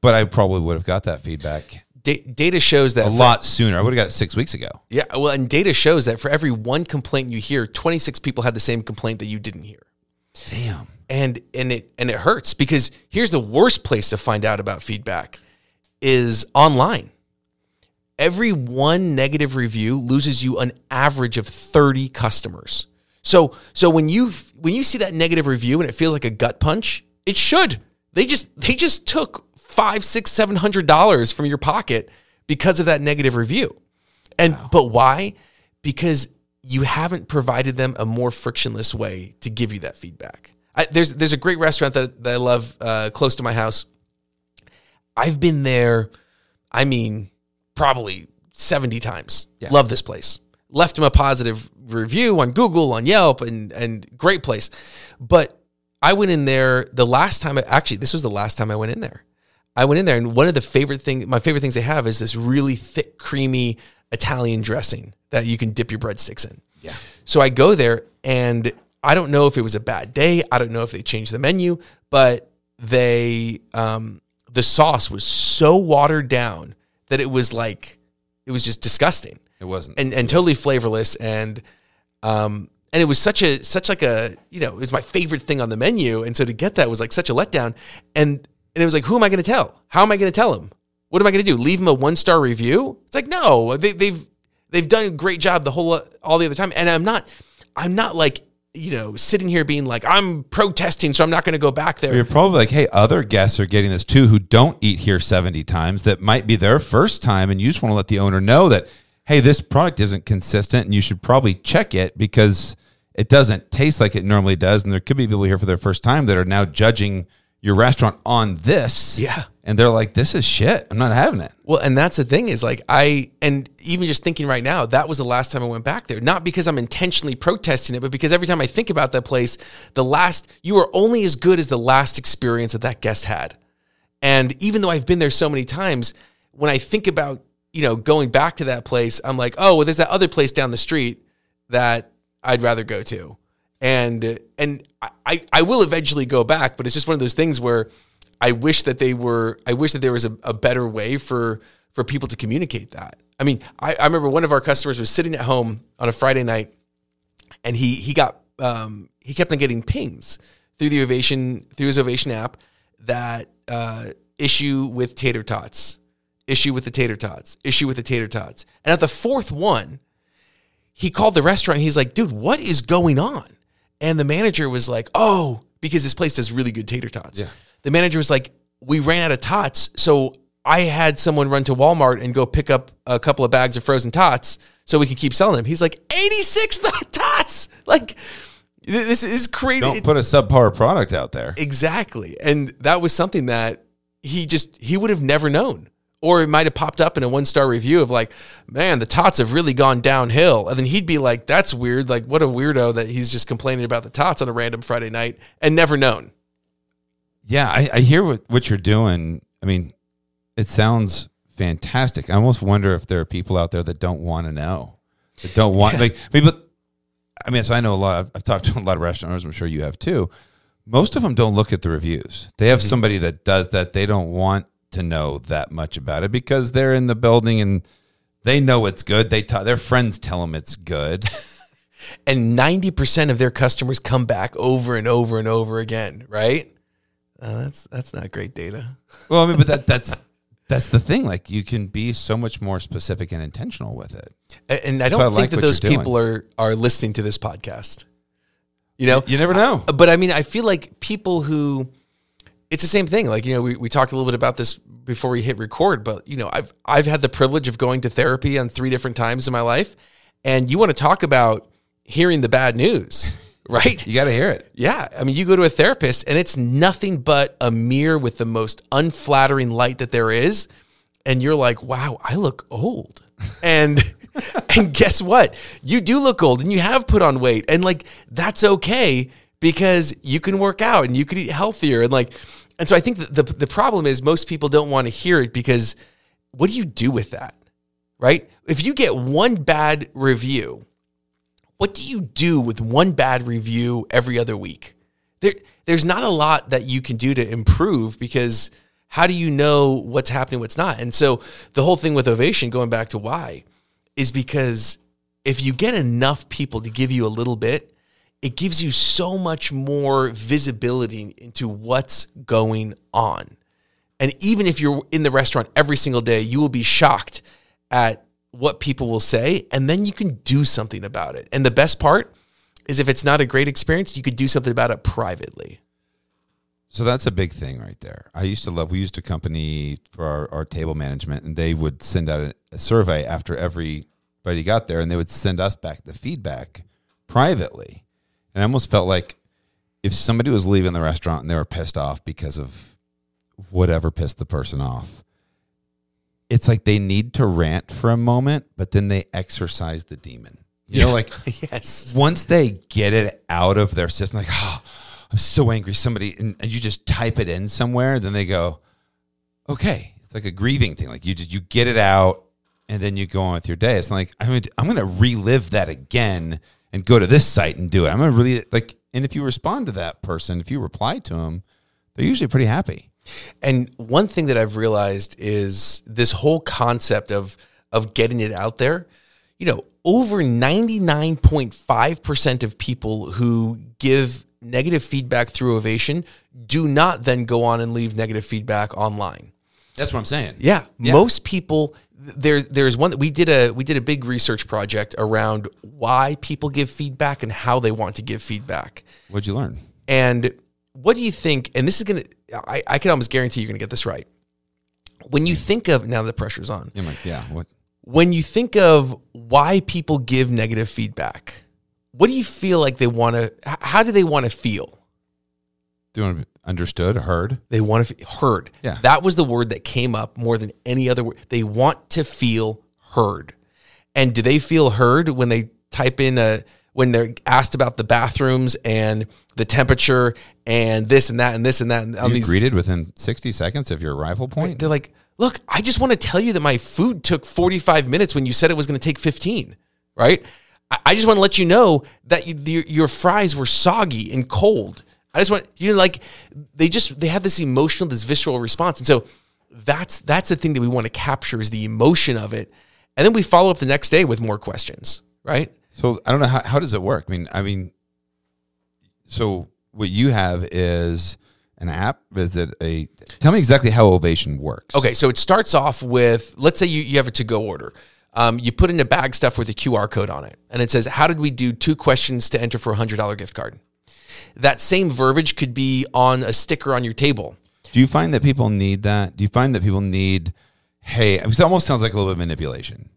But I probably would have got that feedback Da- data shows that a for- lot sooner. I would have got it six weeks ago. Yeah, well, and data shows that for every one complaint you hear, 26 people had the same complaint that you didn't hear. Damn. And and it and it hurts because here's the worst place to find out about feedback is online. Every one negative review loses you an average of 30 customers. So so when you when you see that negative review and it feels like a gut punch, it should. They just they just took five, six, seven hundred dollars from your pocket because of that negative review. And but why? Because you haven't provided them a more frictionless way to give you that feedback. I, there's there's a great restaurant that, that I love uh, close to my house. I've been there. I mean, probably seventy times. Love this place. Left him a positive review on Google, on Yelp, and and great place. But I went in there the last time. I, actually, this was the last time I went in there. I went in there, and one of the favorite thing, my favorite things they have is this really thick, creamy Italian dressing that you can dip your breadsticks in. Yeah. So I go there and I don't know if it was a bad day. I don't know if they changed the menu, but they um, the sauce was so watered down that it was like it was just disgusting. It wasn't. and and totally flavorless. And um and it was such a such like a you know it was my favorite thing on the menu. And so to get that was like such a letdown. And and it was like who am I going to tell? How am I going to tell him what am I going to do? Leave him a one star review? It's like no they, they've they've done a great job the whole all the other time. And I'm not I'm not like you know sitting here being like I'm protesting so I'm not going to go back there You're probably like, hey, other guests are getting this too who don't eat here 70 times. That might be their first time. And you just want to let the owner know that, hey, this product isn't consistent and you should probably check it because it doesn't taste like it normally does. And there could be people here for their first time that are now judging your restaurant on this. Yeah. And they're like, this is shit. I'm not having it. Well, and that's the thing is like I and even just thinking right now, that was the last time I went back there. Not because I'm intentionally protesting it, but because every time I think about that place, the last you are only as good as the last experience that that guest had. And even though I've been there so many times, when I think about, you know, going back to that place, I'm like, "Oh, well there's that other place down the street that I'd rather go to." And and I I will eventually go back, but it's just one of those things where I wish that they were. I wish that there was a, a better way for for people to communicate that. I mean, I, I remember one of our customers was sitting at home on a Friday night, and he he got um, he kept on getting pings through the Ovation through his Ovation app that uh, issue with tater tots, issue with the tater tots, issue with the tater tots, and at the fourth one, he called the restaurant. He's like, "Dude, what is going on?" And the manager was like, "Oh, because this place does really good tater tots." Yeah. The manager was like, "We ran out of tots, so I had someone run to Walmart and go pick up a couple of bags of frozen tots so we could keep selling them." He's like, "86 tots!" Like this is crazy. Don't put a subpar product out there. Exactly. And that was something that he just he would have never known. Or it might have popped up in a one star review of like, man, the tots have really gone downhill. And then he'd be like, that's weird. Like, what a weirdo that he's just complaining about the tots on a random Friday night and never known. Yeah, I, I hear what, what you're doing. I mean, it sounds fantastic. I almost wonder if there are people out there that don't want to know, that don't want like. I mean, but I mean, so I know a lot. I've, I've talked to a lot of restaurateurs. I'm sure you have too. Most of them don't look at the reviews. They have mm-hmm. somebody that does that. They don't want to know that much about it because they're in the building and they know it's good. They ta- their friends tell them it's good. And 90% of their customers come back over and over and over again, right? Uh, that's that's not great data. well, I mean, but that that's that's the thing. Like you can be so much more specific and intentional with it. A- And I don't I think like that those you're doing. people are are listening to this podcast. You know, You never know. but I mean, I feel like people who it's the same thing. Like, you know, we, we talked a little bit about this before we hit record, but you know, I've I've had the privilege of going to therapy on three different times in my life. And you want to talk about hearing the bad news, right? You got to hear it. Yeah. I mean, you go to a therapist and it's nothing but a mirror with the most unflattering light that there is. And you're like, wow, I look old. And and guess what? You do look old and you have put on weight. And like that's okay because you can work out and you can eat healthier. And like and so I think that the the problem is most people don't want to hear it because what do you do with that? Right? If you get one bad review, what do you do with one bad review every other week? There, there's not a lot that you can do to improve because how do you know what's happening, what's not? And so the whole thing with Ovation, going back to why, is because if you get enough people to give you a little bit, it gives you so much more visibility into what's going on. And even if you're in the restaurant every single day, you will be shocked at what people will say, and then you can do something about it. And the best part is if it's not a great experience, you could do something about it privately. So that's a big thing right there. I used to love, we used a company for our, our table management, and they would send out a, a survey after everybody got there, and they would send us back the feedback privately. And I almost felt like if somebody was leaving the restaurant and they were pissed off because of whatever pissed the person off, it's like they need to rant for a moment, but then they exercise the demon. You know, like yes. once they get it out of their system, like, oh, I'm so angry. Somebody, and, and you just type it in somewhere, then they go, okay. It's like a grieving thing. Like you just, you get it out and then you go on with your day. It's like, I'm, gonna- I'm going to relive that again and go to this site and do it. I'm gonna really like. And if you respond to that person, if you reply to them, they're usually pretty happy. And one thing that I've realized is this whole concept of of getting it out there. You know, over 99.5% of people who give negative feedback through Ovation do not then go on and leave negative feedback online. That's what I'm saying. Yeah, most people there there's one that we did a we did a big research project around why people give feedback and how they want to give feedback. What'd you learn? And what do you think? And this is gonna I, I can almost guarantee you're gonna get this right. When you think of now the pressure's on. I'm like, yeah. What? When you think of why people give negative feedback, what do you feel like they want to how do they want to feel? Do you want to be understood, heard? They want to feel heard. Yeah. That was the word that came up more than any other word. They want to feel heard. And do they feel heard when they type in a when they're asked about the bathrooms and the temperature and this and that and this and that and You these greeted within 60 seconds of your arrival point. they're like, "Look, I just want to tell you that my food took 45 minutes when you said it was going to take 15." Right? I, I just want to let you know that you, your, your fries were soggy and cold. I just want you know, like they just they have this emotional, this visceral response, and so that's that's the thing that we want to capture is the emotion of it, and then we follow up the next day with more questions. Right? So I don't know how, how does it work. I mean, I mean, so what you have is an app. Is it a? Tell me exactly how Ovation works. Okay, so it starts off with let's say you, you have a to go order. Um, you put in a bag stuff with a QR code on it, and it says, How did we do two questions to enter for a $100 gift card? That same verbiage could be on a sticker on your table. Do you find that people need that? Do you find that people need? Hey, it almost sounds like a little bit of manipulation,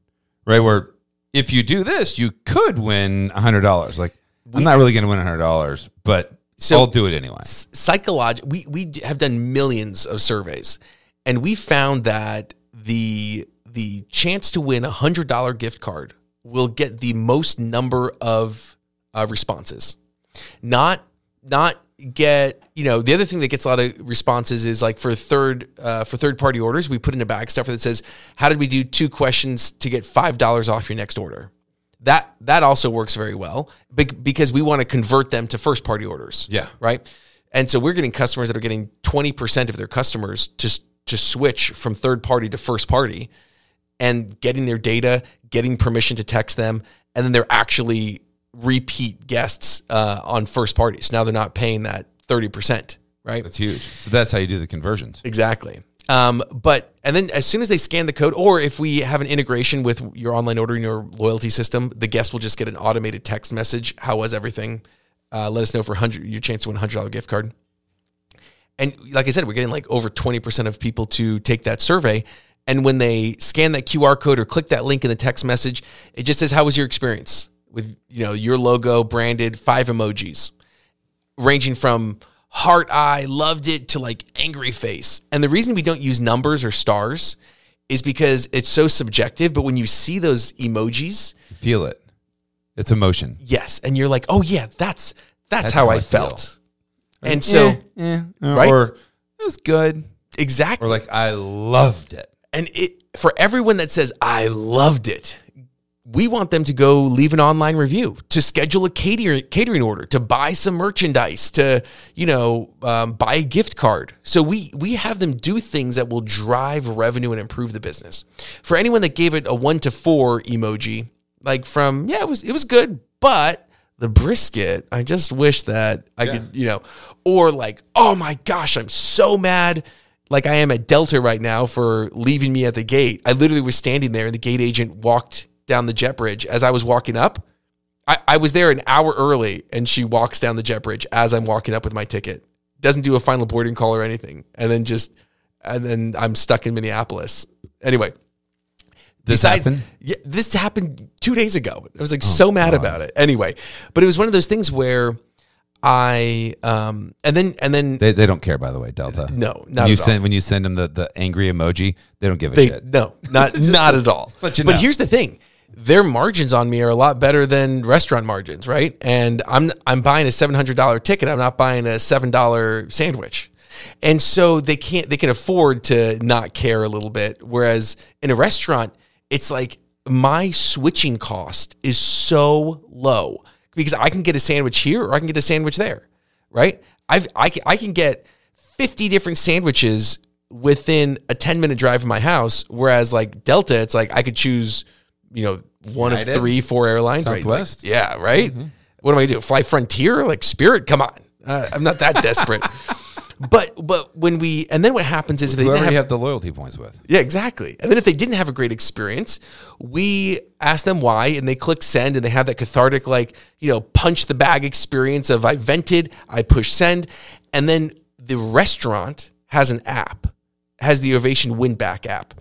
right? Where if you do this, you could win a hundred dollars. Like I'm not really going to win a hundred dollars, but So- I'll do it anyway. Psychological, we, we have done millions of surveys, and we found that the the chance to win a hundred dollar gift card will get the most number of uh, responses. Not not get you know the other thing that gets a lot of responses is like for third uh, for third party orders we put in a bag stuffer that says how did we do two questions to get five dollars off your next order? That that also works very well bec- because we want to convert them to first party orders. Yeah. right? And so we're getting customers that are getting 20% of their customers to to switch from third party to first party and getting their data, getting permission to text them, and then they're actually repeat guests uh, on first parties. Now they're not paying that 30%, right? That's huge. So that's how you do the conversions. Exactly. Um, but and then as soon as they scan the code, or if we have an integration with your online ordering or loyalty system, the guest will just get an automated text message. How was everything? Uh, let us know for hundred your chance to win a hundred dollar gift card. And like I said, we're getting like over twenty percent of people to take that survey. And when they scan that QR code or click that link in the text message, it just says, "How was your experience?" With you know your logo branded, five emojis ranging from heart eye, loved it to like angry face. And the reason we don't use numbers or stars is because it's so subjective. But when you see those emojis, You feel it. It's emotion. yes, and you're like, oh yeah, that's that's, That's how, how I, I felt. And so yeah, Right? or it was good, exactly, or like I loved it. and it for everyone that says I loved it. We want them to go leave an online review, to schedule a catering catering order, to buy some merchandise, to you know um, buy a gift card. So we we have them do things that will drive revenue and improve the business. For anyone that gave it a one to four emoji, like from yeah, it was it was good, but the brisket, I just wish that I could you know, or like oh my gosh, I'm so mad like I am at Delta right now for leaving me at the gate. I literally was standing there and the gate agent walked down the jet bridge as I was walking up. I, I was there an hour early and she walks down the jet bridge as I'm walking up with my ticket. Doesn't do a final boarding call or anything. And then just, and then I'm stuck in Minneapolis. Anyway. This besides- happened? Yeah, this happened two days ago. I was like so mad about it. Anyway, but it was one of those things where I, um, and then, and then, They, they don't care, by the way, Delta. no, When not you at all. send when you send them the, the angry emoji, they don't give a They shit. no, not not at all. but know. here's the thing: their margins on me are a lot better than restaurant margins, right? And I'm I'm buying a seven hundred dollar ticket. I'm not buying a seven dollar sandwich, and so they can't they can afford to not care a little bit. Whereas in a restaurant, it's like my switching cost is so low because I can get a sandwich here or I can get a sandwich there, right? I've, I, can, I can get 50 different sandwiches within a 10 minute drive from my house. Whereas like Delta, it's like I could choose, you know, one United? of three, four airlines. right? Like, yeah, right. Mm-hmm. What am I to do? Fly Frontier? Like Spirit? Come on. Uh, I'm not that desperate. But but when we and then what happens is if they didn't have have the loyalty points with. yeah, exactly. And then if they didn't have a great experience, we ask them why and they click send and they have that cathartic, like, you know, punch the bag experience of I vented, I push send. And then the restaurant has an app, has the Ovation Win Back app.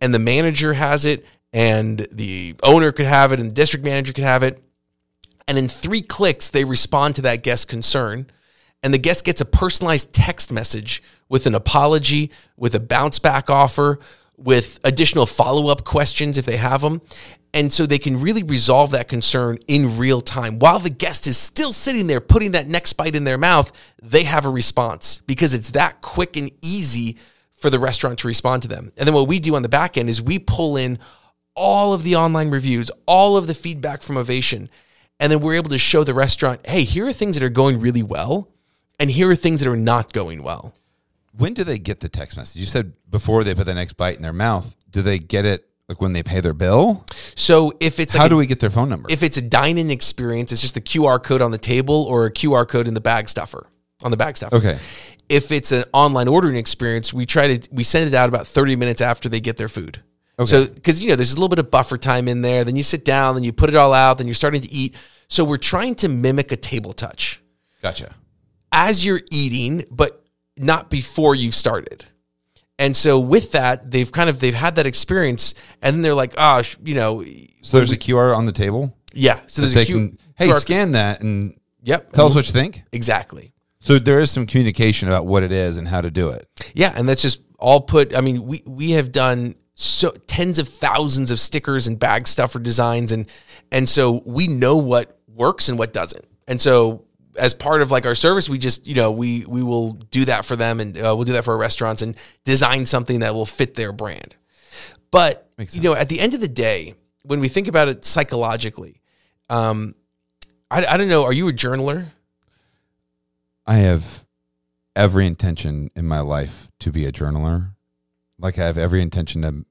And the manager has it, and the owner could have it, and the district manager could have it. And in three clicks, they respond to that guest concern. And the guest gets a personalized text message with an apology, with a bounce back offer, with additional follow up questions if they have them. And so they can really resolve that concern in real time. While the guest is still sitting there putting that next bite in their mouth, they have a response because it's that quick and easy for the restaurant to respond to them. And then what we do on the back end is we pull in all of the online reviews, all of the feedback from Ovation, and then we're able to show the restaurant, hey, here are things that are going really well, and here are things that are not going well. When do they get the text message? You said before they put the next bite in their mouth. Do they get it like when they pay their bill? So if it's like How a- do we get their phone number? if it's a dine-in experience, it's just the QR code on the table or a QR code in the bag stuffer on the bag stuffer. okay. If it's an online ordering experience, we try to we send it out about 30 minutes after they get their food. So because you know there's a little bit of buffer time in there, then you sit down, then you put it all out, then you're starting to eat. So we're trying to mimic a table touch Gotcha. as you're eating, but not before you've started. And so with that, they've kind of they've had that experience, and then they're like, oh, you know, So there's a QR on the table. yeah. So there's a Q, can, hey, QR scan that and Yep. tell us what you think. exactly. So there is some communication about what it is and how to do it. Yeah, and that's just all put. I mean, we we have done so tens of thousands of stickers and bag stuffer designs, and and so we know what works and what doesn't. And so as part of like our service, we just you know we we will do that for them, and uh, we'll do that for our restaurants and design something that will fit their brand. But you know, at the end of the day, when we think about it psychologically, um, I, I don't know. Are you a journaler? I have every intention in my life to be a journaler. Like I have every intention to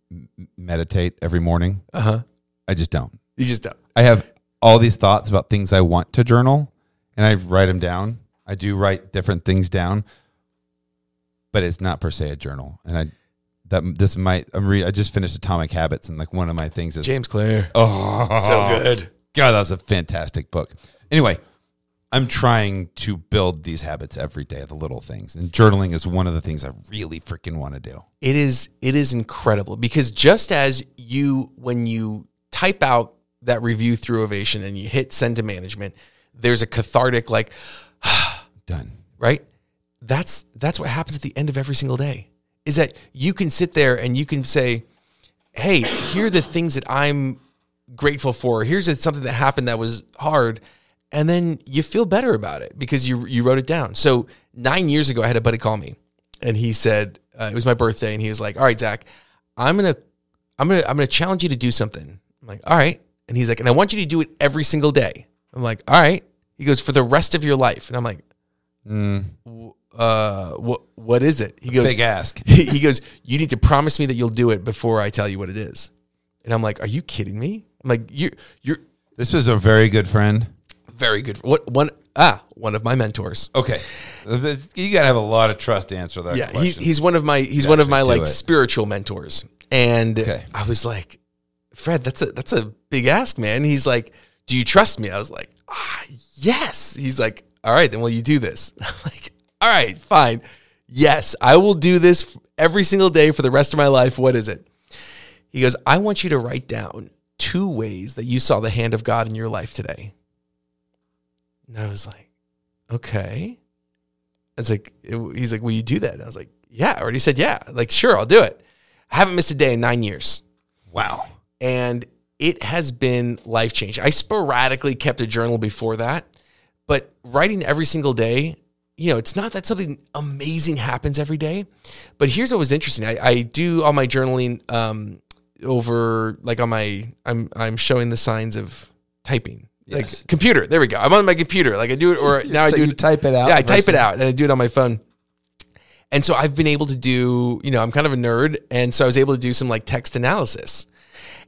meditate every morning. Uh huh. I just don't. You just don't. I have all these thoughts about things I want to journal and I write them down. I do write different things down, but it's not per se a journal. And I, that this might, I'm re, I just finished Atomic Habits and like one of my things is, James Clear. oh, So good. God, that was a fantastic book. Anyway, I'm trying to build these habits every day, the little things. And journaling is one of the things I really freaking want to do. it is it is incredible because just as you when you type out that review through ovation and you hit send to management there's a cathartic like Done. right that's that's what happens at the end of every single day is that you can sit there and you can say hey here are the things that i'm grateful for here's something that happened that was hard and then you feel better about it because you you wrote it down so nine years ago i had a buddy call me and he said uh, it was my birthday and he was like all right zach i'm gonna i'm gonna i'm gonna challenge you to do something i'm like all right and he's like and i want you to do it every single day i'm like all right he goes for the rest of your life and i'm like uh what what is it he goes Big ask. he he goes, "You need to promise me that you'll do it before I tell you what it is." And I'm like, "Are you kidding me?" I'm like, "You're you're This was a very good friend. Very good. What one ah one of my mentors. Okay. You got to have a lot of trust to answer that yeah, question. he's he's one of my he's one of my like it. spiritual mentors. And Okay. I was like, "Fred, that's a that's a big ask, man." He's like, "Do you trust me?" I was like, "Ah, yes." He's like, "All right, then will you do this?" I'm like, "All right, fine. Yes, I will do this every single day for the rest of my life. What is it?" He goes, I want you to write down two ways that you saw the hand of God in your life today. And I was like, okay. I was like, it- he's like, will you do that? And I was like, yeah, I already said, yeah. Like, sure, I'll do it. I haven't missed a day in nine years. wow. And it has been life changing. I sporadically kept a journal before that, but writing every single day, you know, it's not that something amazing happens every day. But here's what was interesting. I, I do all my journaling um, over like on my I'm I'm showing the signs of typing. Like computer. There we go. I'm on my computer. Like I do it, or now I do you type it out Yeah, I type it out and I do it on my phone. And so I've been able to do, you know, I'm kind of a nerd, and so I was able to do some like text analysis.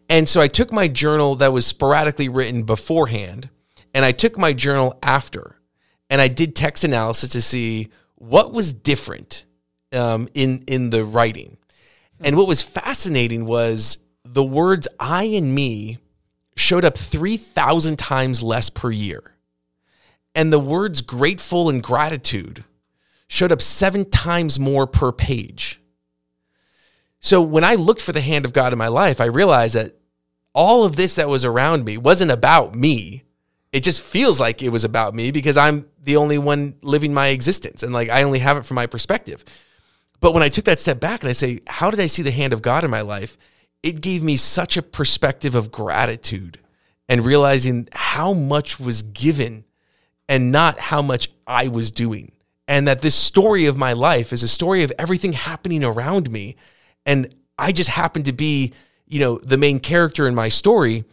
And so I took my journal that was sporadically written beforehand, and I took my journal after, and I did text analysis to see what was different um, in in the writing. And what was fascinating was the words "I" and "me" showed up three thousand times less per year, and the words "grateful" and "gratitude" showed up seven times more per page. So when I looked for the hand of God in my life, I realized that all of this that was around me wasn't about me. It just feels like it was about me because I'm the only one living my existence and like I only have it from my perspective. But when I took that step back and I say, how did I see the hand of God in my life? It gave me such a perspective of gratitude and realizing how much was given and not how much I was doing. And that this story of my life is a story of everything happening around me. And I just happen to be, you know, the main character in my story,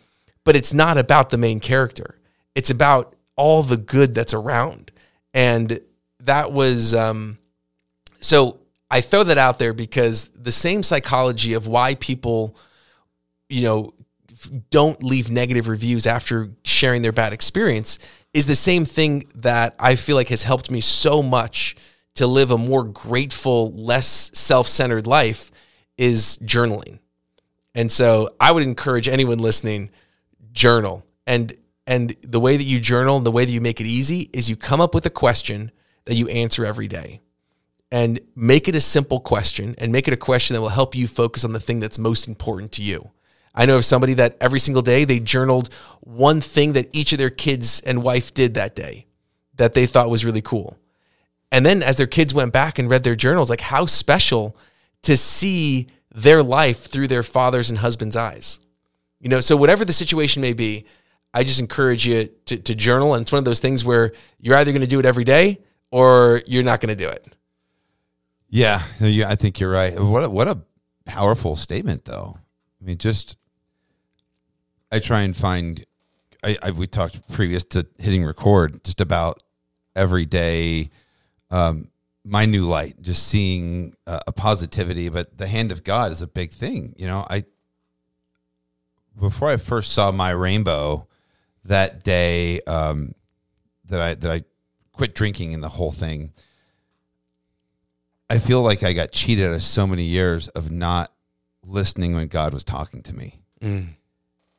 but it's not about the main character. It's about all the good that's around. And that was, um, so I throw that out there because the same psychology of why people, you know, don't leave negative reviews after sharing their bad experience is the same thing that I feel like has helped me so much to live a more grateful, less self-centered life is journaling. And so I would encourage anyone listening journal. And and the way that you journal and the way that you make it easy is you come up with a question that you answer every day and make it a simple question and make it a question that will help you focus on the thing that's most important to you. I know of somebody that every single day they journaled one thing that each of their kids and wife did that day that they thought was really cool. And then as their kids went back and read their journals, like how special to see their life through their father's and husband's eyes. You know, so whatever the situation may be, I just encourage you to, to journal. And it's one of those things where you're either going to do it every day or you're not going to do it. Yeah, I think you're right. What a, what a powerful statement, though. I mean, just I try and find. I, I we talked previous to hitting record just about every day, um, my new light, just seeing a positivity. But the hand of God is a big thing. You know, I before I first saw my rainbow that day um, that I that I quit drinking and the whole thing. I feel like I got cheated out of so many years of not listening when God was talking to me. Mm.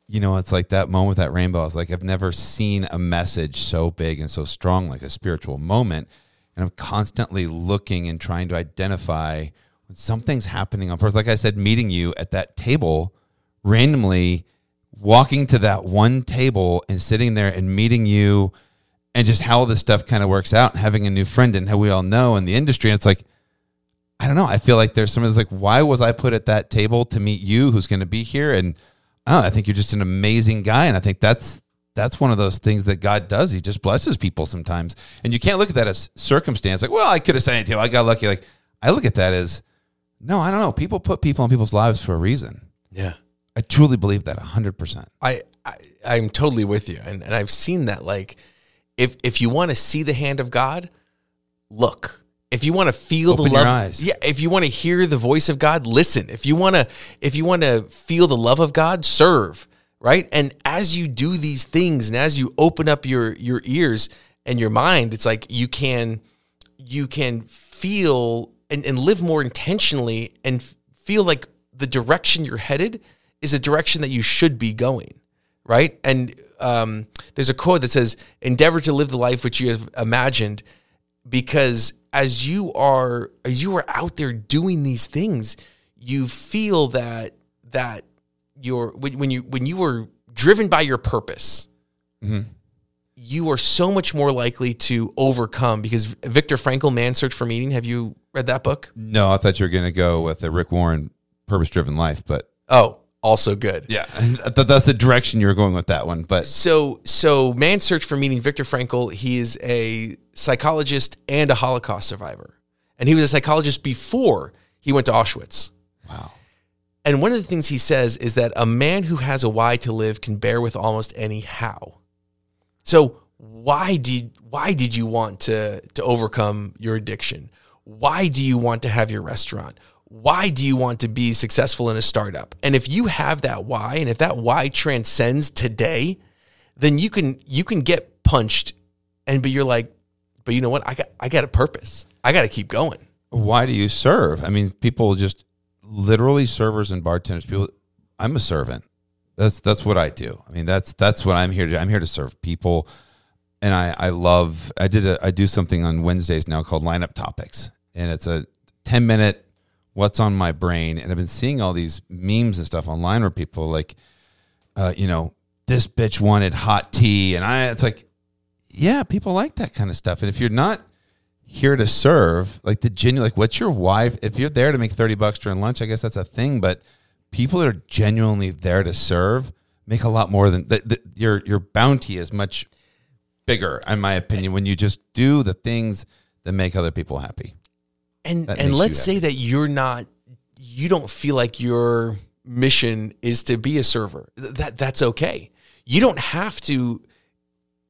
You know, it's like that moment with that rainbow. I was like, I've never seen a message so big and so strong, like a spiritual moment. And I'm constantly looking and trying to identify when something's happening on purpose. Like I said, meeting you at that table randomly, walking to that one table and sitting there and meeting you and just how this stuff kind of works out and having a new friend and how we all know in the industry. And it's like, I don't know. I feel like there's that's like, why was I put at that table to meet you who's going to be here? And I know, I think you're just an amazing guy. And I think that's, that's one of those things that God does. He just blesses people sometimes. And you can't look at that as circumstance. Like, well, I could have said it too. I got lucky. Like, I look at that as, no, I don't know. People put people in people's lives for a reason. Yeah. I truly believe that 100%. I, I I'm totally with you, and and I've seen that. Like, if if you want to see the hand of God, look. If you want to feel Open the love, yeah. If you want to hear the voice of God, listen. If you want to, if you want to feel the love of God, serve. Right, and as you do these things, and as you open up your your ears and your mind, it's like you can you can feel and, and live more intentionally and feel like the direction you're headed is a direction that you should be going right and um, there's a quote that says endeavor to live the life which you have imagined because as you are as you are out there doing these things you feel that that you're when, when you when you were driven by your purpose mm-hmm. you are so much more likely to overcome because Viktor Frankl, Man Search for Meaning. Have you read that book? No, I thought you were going to go with a Rick Warren purpose driven life, but Oh, also good. yeah, that's the direction you were going with that one. But So, so Man's Search for Meaning. Viktor Frankl. He is a psychologist and a Holocaust survivor, and he was a psychologist before he went to Auschwitz. wow. And one of the things he says is that a man who has a why to live can bear with almost any how. So why did why did you want to to overcome your addiction? Why do you want to have your restaurant? Why do you want to be successful in a startup? And if you have that why and if that why transcends today, then you can you can get punched and but you're like, but you know what? I got I got a purpose. I got to keep going. Why do you serve? I mean, people just literally servers and bartenders. People, I'm a servant. That's that's what I do. I mean, that's that's what I'm here to. do. I'm here to serve people, and I I love. I did a I do something on Wednesdays now called lineup topics, and it's a 10 minute what's on my brain, and I've been seeing all these memes and stuff online where people like, uh, you know, this bitch wanted hot tea, and I it's like, yeah, people like that kind of stuff, and if you're not here to serve, like the genuine, like what's your wife? If you're there to make 30 bucks during lunch, I guess that's a thing. But people that are genuinely there to serve make a lot more than the, your, your bounty is much bigger, in my opinion, when you just do the things that make other people happy. And That and let's say that you're not you don't feel like your mission is to be a server. That that's okay. You don't have to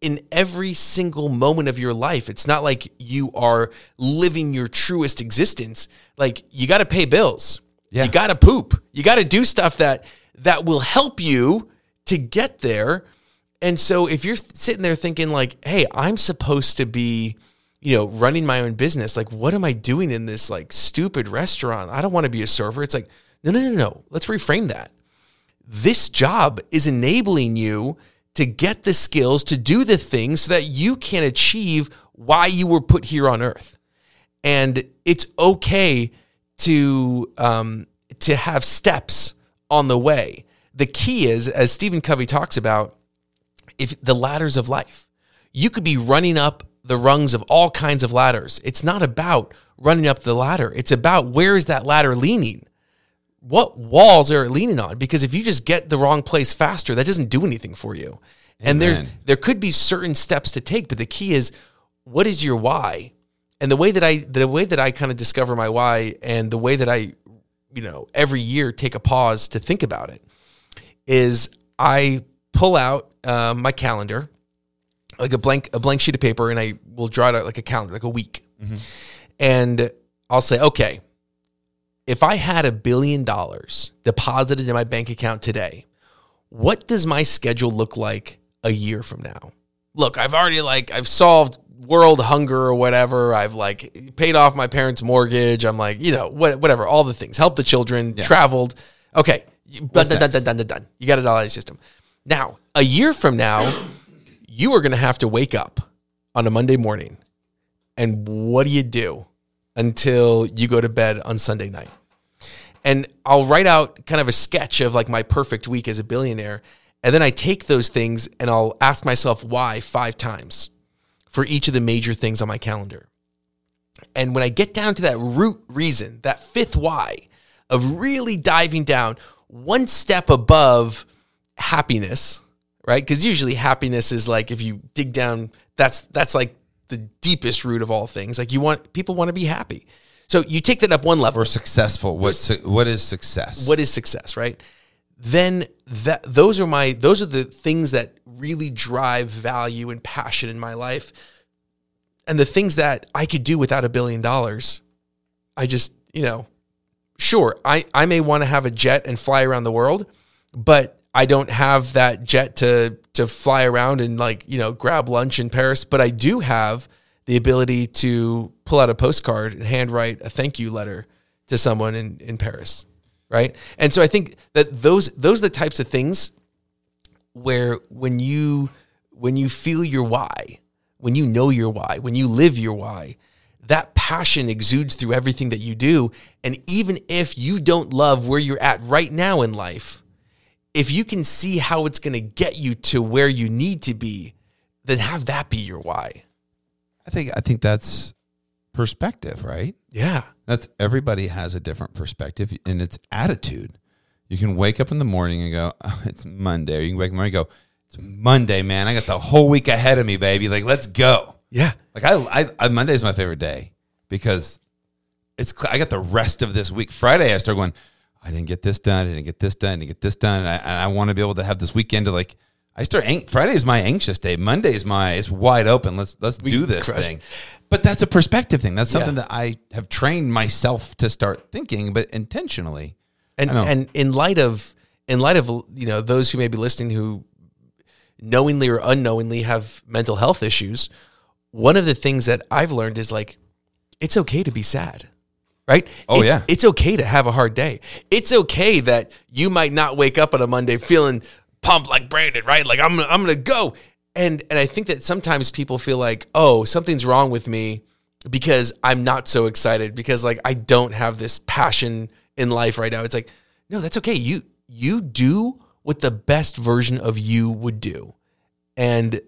in every single moment of your life. It's not like you are living your truest existence. Like you got to pay bills. Yeah. You got to poop. You got to do stuff that that will help you to get there. And so if you're sitting there thinking like, "Hey, I'm supposed to be, you know, running my own business. Like what am I doing in this like stupid restaurant? I don't want to be a server." It's like, "No, no, no, no. Let's reframe that." This job is enabling you to get the skills to do the things so that you can achieve why you were put here on earth and it's okay to um, to have steps on the way. The key is, as Stephen Covey talks about, if the ladders of life, you could be running up the rungs of all kinds of ladders. It's not about running up the ladder. It's about where is that ladder leaning. What walls are it leaning on? Because if you just get the wrong place faster, that doesn't do anything for you. And there, Amen. there could be certain steps to take, but the key is what is your why? And the way that I the way that I kind of discover my why and the way that I, you know, every year take a pause to think about it is I pull out um, my calendar, like a blank a blank sheet of paper, and I will draw it out like a calendar, like a week, and I'll say, okay, if I had a billion dollars deposited in my bank account today, what does my schedule look like a year from now? Look, I've already like I've solved world hunger or whatever. I've like paid off my parents' mortgage. I'm like, you know, what, whatever, all the things. Help the children, traveled. Okay. Done, done, done, done, done, done, done. You got it all out of your system. Now, a year from now, you are going to have to wake up on a Monday morning. And what do you do until you go to bed on Sunday night? and I'll write out kind of a sketch of like my perfect week as a billionaire. And then I take those things and I'll ask myself why five times for each of the major things on my calendar. And when I get down to that root reason, that fifth why of really diving down one step above happiness, right? Because usually happiness is like if you dig down, that's that's like the deepest root of all things. Like you want people want to be happy. So you take that up one level Or successful. What su- what is success? what is success right then that those are my those are the things that really drive value and passion in my life and the things that i could do without a billion dollars i just you know sure i i may want to have a jet and fly around the world but i don't have that jet to to fly around and like you know grab lunch in paris but i do have the ability to pull out a postcard and handwrite a thank you letter to someone in in paris right? And so I think that those those are the types of things where when you when you feel your why, when you know your why, when you live your why, that passion exudes through everything that you do. And even if you don't love where you're at right now in life, if you can see how it's going to get you to where you need to be, then have that be your why. I think I think that's perspective, right? Yeah. That's everybody has a different perspective and it's attitude. You can wake up in the morning and go, oh, it's Monday. Or you can wake up in the morning and go, it's Monday, man. I got the whole week ahead of me, baby. Like, let's go. Yeah. Like I, I, I Monday is my favorite day because it's I got the rest of this week. Friday I start going, I didn't get this done, I didn't get this done, I didn't get this done. And I, and I want to be able to have this weekend to like, I start ang- is my anxious day. Monday is my it's wide open. Let's let's do this crush. thing. But that's a perspective thing. That's something Yeah. that I have trained myself to start thinking, but intentionally. and and in light of in light of you know those who may be listening who knowingly or unknowingly have mental health issues one of the things that i've learned is like it's okay to be sad right? Oh, It's- yeah. it's okay to have a hard day. It's okay that you might not wake up on a monday feeling pumped like brandon right? Like i'm i'm gonna go. And and i think that sometimes people feel like oh something's wrong with me because i'm not so excited because like i don't have this passion in life right now. It's like no that's okay. You you do what the best version of you would do. And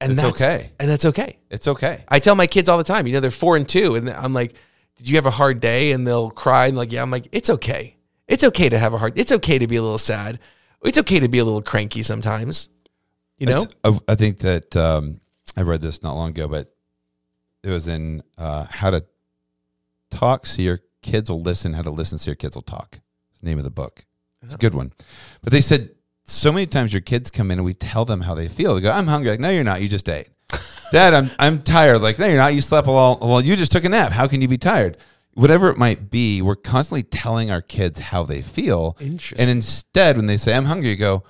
and It's that's okay. and that's okay. It's okay. I tell my kids all the time, you know, they're four and two, and I'm like, "Did you have a hard day?" And they'll cry, and like, "Yeah." I'm like, "It's okay. It's okay to have a hard. It's okay to be a little sad. It's okay to be a little cranky sometimes." You know, I, I think that um, I read this not long ago, but it was in uh, How to Talk So Your Kids Will Listen, How to Listen So Your Kids Will Talk. It's the name of the book. It's a good one. But they said so many times your kids come in and we tell them how they feel. They go, I'm hungry. Like, no, you're not. You just ate. Dad, I'm, I'm tired. Like, no, you're not. You slept all, well, you just took a nap. How can you be tired? Whatever it might be, we're constantly telling our kids how they feel. Interesting. And instead, when they say, I'm hungry, you go,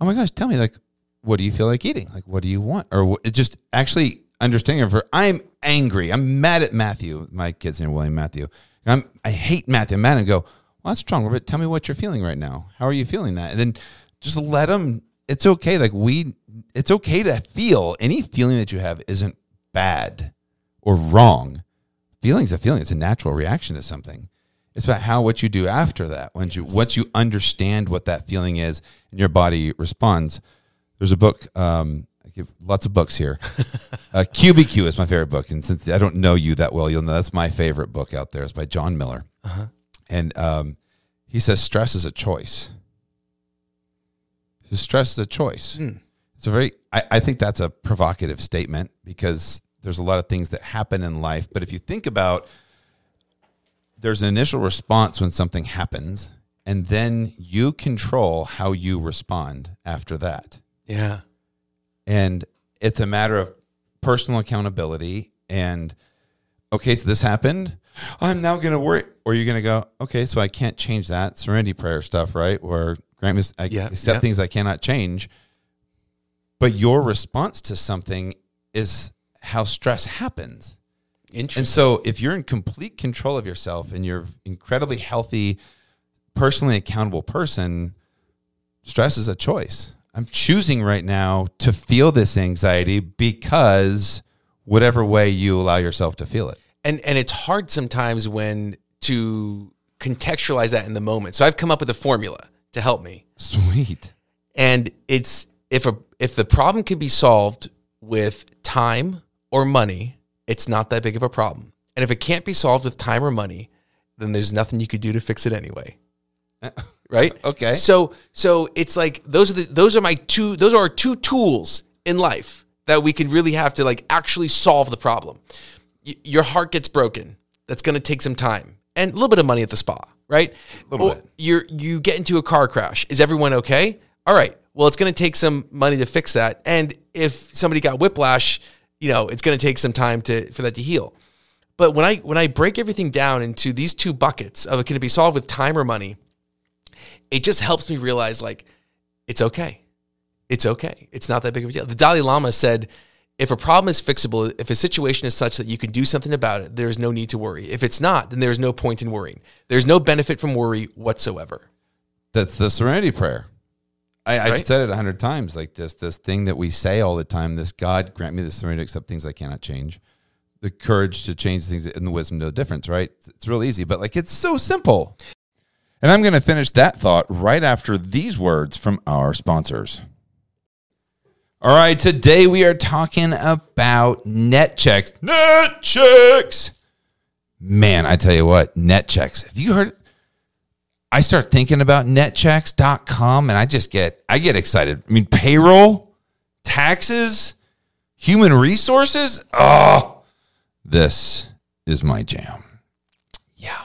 oh my gosh, tell me, like, what do you feel like eating? Like, what do you want? Or it just actually understanding of her. I'm angry. I'm mad at Matthew. My kid's name William Matthew. I'm, I hate Matthew. I'm mad and go, well, that's strong, but tell me what you're feeling right now. How are you feeling that? And then just let them, it's okay. Like we, it's okay to feel any feeling that you have isn't bad or wrong. Feeling's a feeling. It's a natural reaction to something. It's about how what you do after that. Once you once you understand what that feeling is and your body responds. There's a book. Um, I give lots of books here. uh, QBQ is my favorite book, and since I don't know you that well, you'll know that's my favorite book out there. It's by John Miller, and um, he says stress is a choice. Stress is a choice. Hmm. It's a very. I, I think that's a provocative statement because there's a lot of things that happen in life, but if you think about there's an initial response when something happens, and then you control how you respond after that. yeah, And it's a matter of personal accountability. And okay, so this happened. I'm now going to worry. Or you're going to go, okay, so I can't change that. Serenity prayer stuff, right? Or grant me, I Yeah, accept yeah. things I cannot change. But your response to something is how stress happens. interesting. And so, if you're in complete control of yourself and you're incredibly healthy, personally accountable person, stress is a choice. I'm choosing right now to feel this anxiety because whatever way you allow yourself to feel it. And and it's hard sometimes when to contextualize that in the moment. So I've come up with a formula to help me. Sweet. and it's if a if the problem can be solved with time or money it's not that big of a problem and if it can't be solved with time or money then there's nothing you could do to fix it anyway uh, right Okay. so so it's like those are the those are my two those are our two tools in life that we can really have to like actually solve the problem Y- your heart gets broken that's going to take some time and a little bit of money at the spa right A Little Or bit. you're you get into a car crash is everyone okay all right well it's going to take some money to fix that and if somebody got whiplash you know it's going to take some time to for that to heal but when i when i break everything down into these two buckets of can it be solved with time or money it just helps me realize like it's okay. It's okay. It's not that big of a deal. The Dalai Lama said, if a problem is fixable, if a situation is such that you can do something about it, there is no need to worry. If it's not, then there's no point in worrying. There's no benefit from worry whatsoever. That's the serenity prayer. I, I've Right? said it a hundred times, like this this thing that we say all the time. This God grant me the serenity to accept things I cannot change, the courage to change things, and the wisdom to know the difference. Right? It's, it's real easy, but like it's so simple. And I'm going to finish that thought right after these words from our sponsors. All right, today we are talking about Netchex. Net checks. Man, I tell you what, Netchex. Have you heard? I start thinking about netchex.com and I just get I get excited. I mean, payroll, taxes, human resources. Oh, this is my jam. Yeah.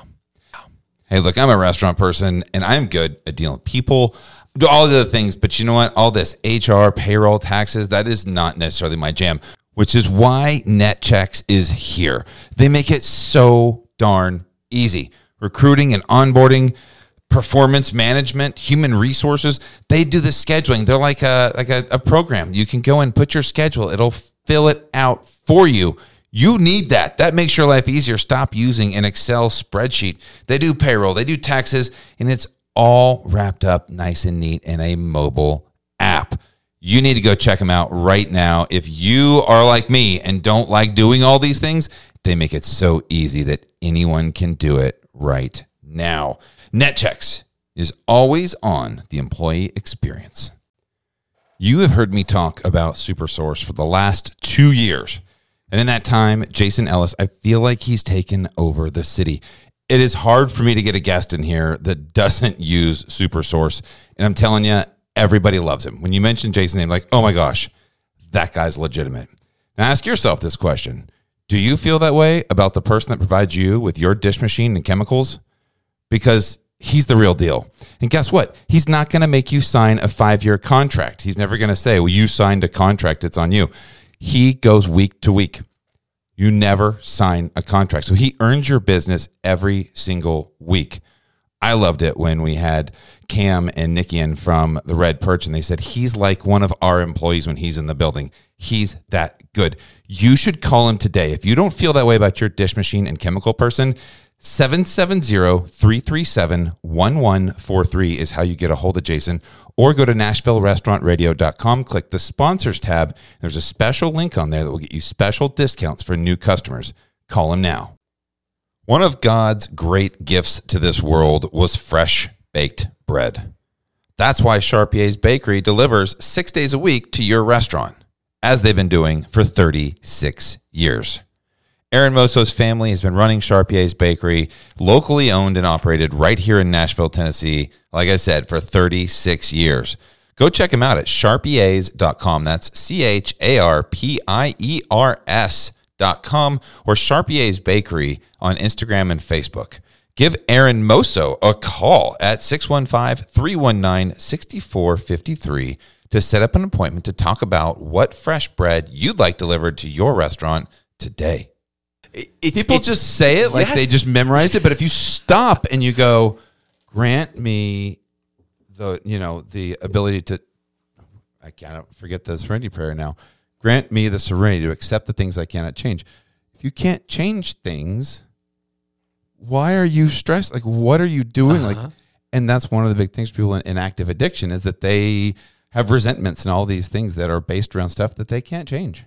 Hey, look, I'm a restaurant person and I'm good at dealing with people. All the other things, but you know what? All this HR, payroll, taxes, that is not necessarily my jam, which is why Netchex is here. They make it so darn easy. Recruiting and onboarding, performance management, human resources, they do the scheduling. They're like a like a, a program. You can go and put your schedule, it'll fill it out for you. You need that. That makes your life easier. Stop using an Excel spreadsheet. They do payroll, they do taxes, and it's all wrapped up nice and neat in a mobile app. You need to go check them out right now. If you are like me and don't like doing all these things, they make it so easy that anyone can do it right now. Netchex is always on the employee experience. You have heard me talk about SuperSource for the last two years. And in that time, Jason Ellis, I feel like he's taken over the city. It is hard for me to get a guest in here that doesn't use Super Source. And I'm telling you, everybody loves him. When you mention Jason's name, like, oh my gosh, that guy's legitimate. Now ask yourself this question Do you feel that way about the person that provides you with your dish machine and chemicals? Because he's the real deal. And guess what? He's not going to make you sign a five year contract. He's never going to say, well, you signed a contract, it's on you. He goes week to week. You never sign a contract. So he earns your business every single week. I loved it when we had Cam and Nikki in from the Red Perch, and they said he's like one of our employees when he's in the building. He's that good. You should call him today. If you don't feel that way about your dish machine and chemical person, 770-337-1143 is how you get a hold of Jason. Or go to nashvillerestaurantradio.com click the sponsors tab. There's a special link on there that will get you special discounts for new customers. Call him now. One of God's great gifts to this world was fresh baked bread. That's why Charpier's Bakery delivers 6 days a week to your restaurant as they've been doing for 36 years Aaron Moso's family has been running Charpier's Bakery, locally owned and operated right here in Nashville, Tennessee, like I said, for 36 years. Go check him out at charpiers.com. That's C H A R P I E R S.com or Charpier's Bakery on Instagram and Facebook. Give Aaron Moso a call at 615 319 6453 to set up an appointment to talk about what fresh bread you'd like delivered to your restaurant today. It's, People it's- just say it like they just memorized it, but if you stop and you go, grant me the you know the ability to, I cannot forget the serenity prayer now. Grant me the serenity to accept the things I cannot change. If you can't change things, why are you stressed? Like, what are you doing? Uh-huh. Like, and that's one of the big things people in, in active addiction is that they have resentments and all these things that are based around stuff that they can't change.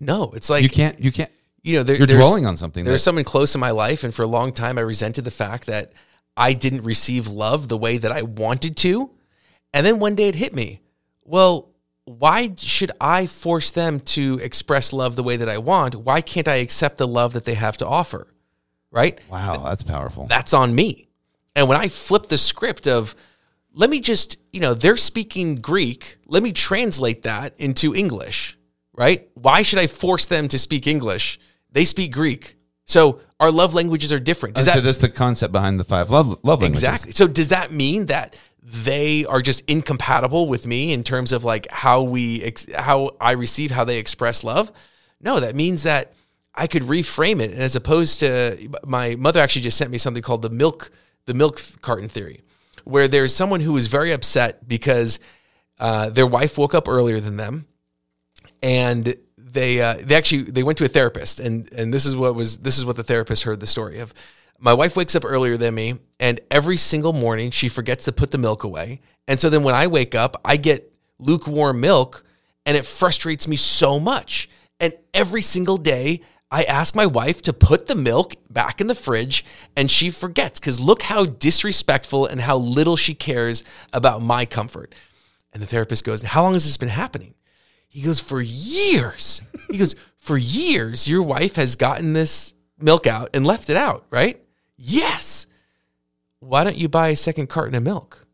no, it's like you can't. You can't. You know, there, You're dwelling on something. There's that- someone close in my life, and for a long time, I resented the fact that I didn't receive love the way that I wanted to. And then one day it hit me. Well, why should I force them to express love the way that I want? Why can't I accept the love that they have to offer? Right? Wow, that's powerful. That's on me. And when I flip the script of, let me just, you know, they're speaking Greek, let me translate that into English, right? Why should I force them to speak English? They speak Greek. So our love languages are different. Does so that that's the concept behind the five love, love languages. exactly? So does that mean that they are just incompatible with me in terms of like how we ex- how I receive how they express love? No, that means that I could reframe it, and as opposed to my mother actually just sent me something called the milk the milk carton theory, where there's someone who is very upset because uh, their wife woke up earlier than them, and they uh, they actually they went to a therapist, and and this is what was this is what the therapist heard the story of. My wife wakes up earlier than me, and every single morning she forgets to put the milk away, and so then when I wake up, I get lukewarm milk, and it frustrates me so much. And every single day, I ask my wife to put the milk back in the fridge and she forgets because look how disrespectful and how little she cares about my comfort. And the therapist goes, How long has this been happening? He goes, For years. He goes, For years, your wife has gotten this milk out and left it out, right? Yes. Why don't you buy a second carton of milk?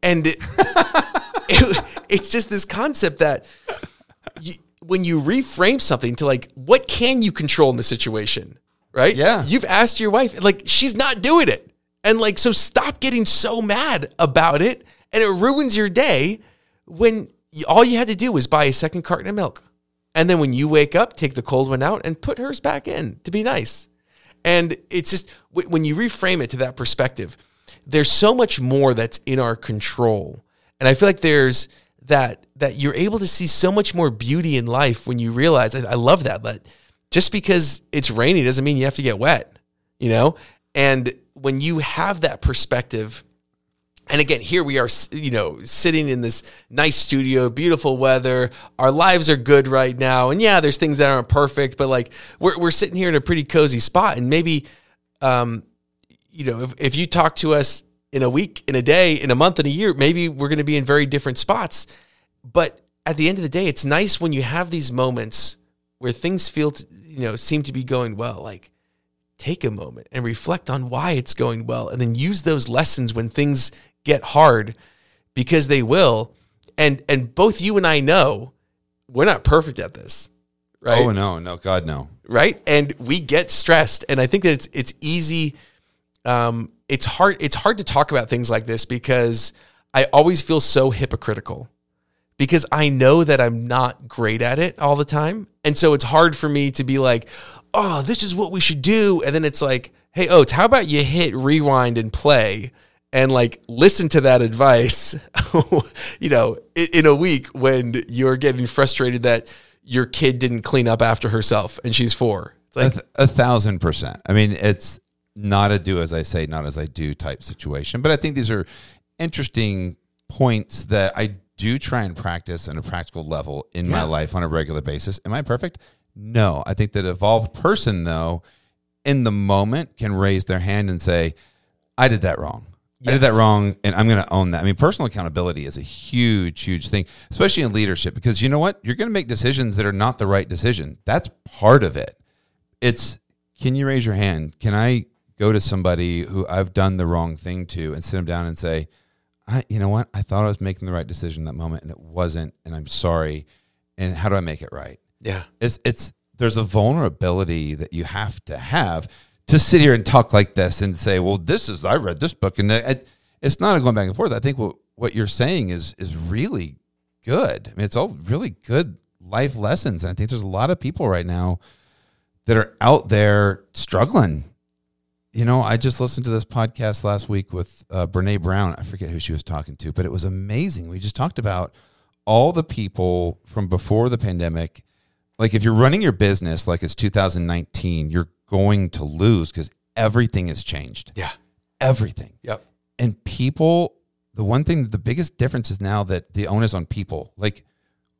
And it, it- it's just this concept that you, when you reframe something to like, what can you control in the situation? Right? Yeah. You've asked your wife, like, she's not doing it. And like, so stop getting so mad about it And it ruins your day when all you had to do was buy a second carton of milk. And then when you wake up, take the cold one out and put hers back in to be nice. And it's just wh- when you reframe it to that perspective, there's so much more that's in our control. And I feel like there's that that you're able to see so much more beauty in life when you realize I, I love that that just because it's rainy doesn't mean you have to get wet, you know? And when you have that perspective, and again, here we are, you know, sitting in this nice studio, beautiful weather. Our lives are good right now. And yeah, there's things that aren't perfect, but like we're, we're sitting here in a pretty cozy spot. And maybe, um, you know, if, if you talk to us in a week, in a day, in a month, in a year, maybe we're going to be in very different spots. But at the end of the day, it's nice when you have these moments where things feel, to, you know, seem to be going well. Like, take a moment and reflect on why it's going well, and then use those lessons when things get hard because they will. And and both you and I know we're not perfect at this. Right? Oh no, no, God no. Right? And we get stressed. And I think that it's it's easy um it's hard it's hard to talk about things like this because I always feel so hypocritical because I know that I'm not great at it all the time. And so it's hard for me to be like, "Oh, this is what we should do." And then it's like, "Hey, Oates, how about you hit rewind and play?" And like listen to that advice, you know, in, in a week when you're getting frustrated that your kid didn't clean up after herself and she's four. It's like a, th- a thousand percent. I mean, it's not a do as I say, not as I do type situation. But I think these are interesting points that I do try and practice on a practical level in my life on a regular basis. Am I perfect? No. I think that evolved person though, in the moment can raise their hand and say, I did that wrong. I did that wrong and I'm going to own that. I mean, personal accountability is a huge, huge thing, especially in leadership, because you know what? You're going to make decisions that are not the right decision. That's part of it. It's can you raise your hand? Can I go to somebody who I've done the wrong thing to and sit them down and say, I, you know what? I thought I was making the right decision in that moment and it wasn't, and I'm sorry. And how do I make it right? yeah. it's it's there's a vulnerability that you have to have to sit here and talk like this and say, well, this is I read this book and it, it's not going back and forth. I think what what you're saying is is really good. I mean, it's all really good life lessons, and I think there's a lot of people right now that are out there struggling. You know, I just listened to this podcast last week with uh, Brene Brown. I forget who she was talking to, but it was amazing. We just talked about all the people from before the pandemic. Like, if you're running your business like it's 2019, you're going to lose because everything has changed. Yeah. Everything. Yep. And people, the one thing, the biggest difference is now that the onus on people. Like,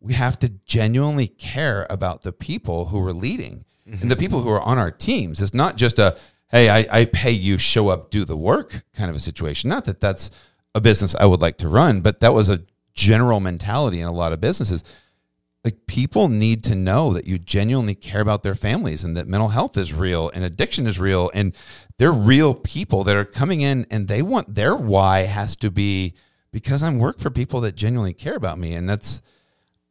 we have to genuinely care about the people who are leading and the mm-hmm. people who are on our teams. It's not just a, hey, I, I pay you, show up, do the work kind of a situation. Not that that's a business I would like to run, but that was a general mentality in a lot of businesses. Like people need to know that you genuinely care about their families and that mental health is real and addiction is real and they're real people that are coming in and they want their why has to be because I'm work for people that genuinely care about me. And that's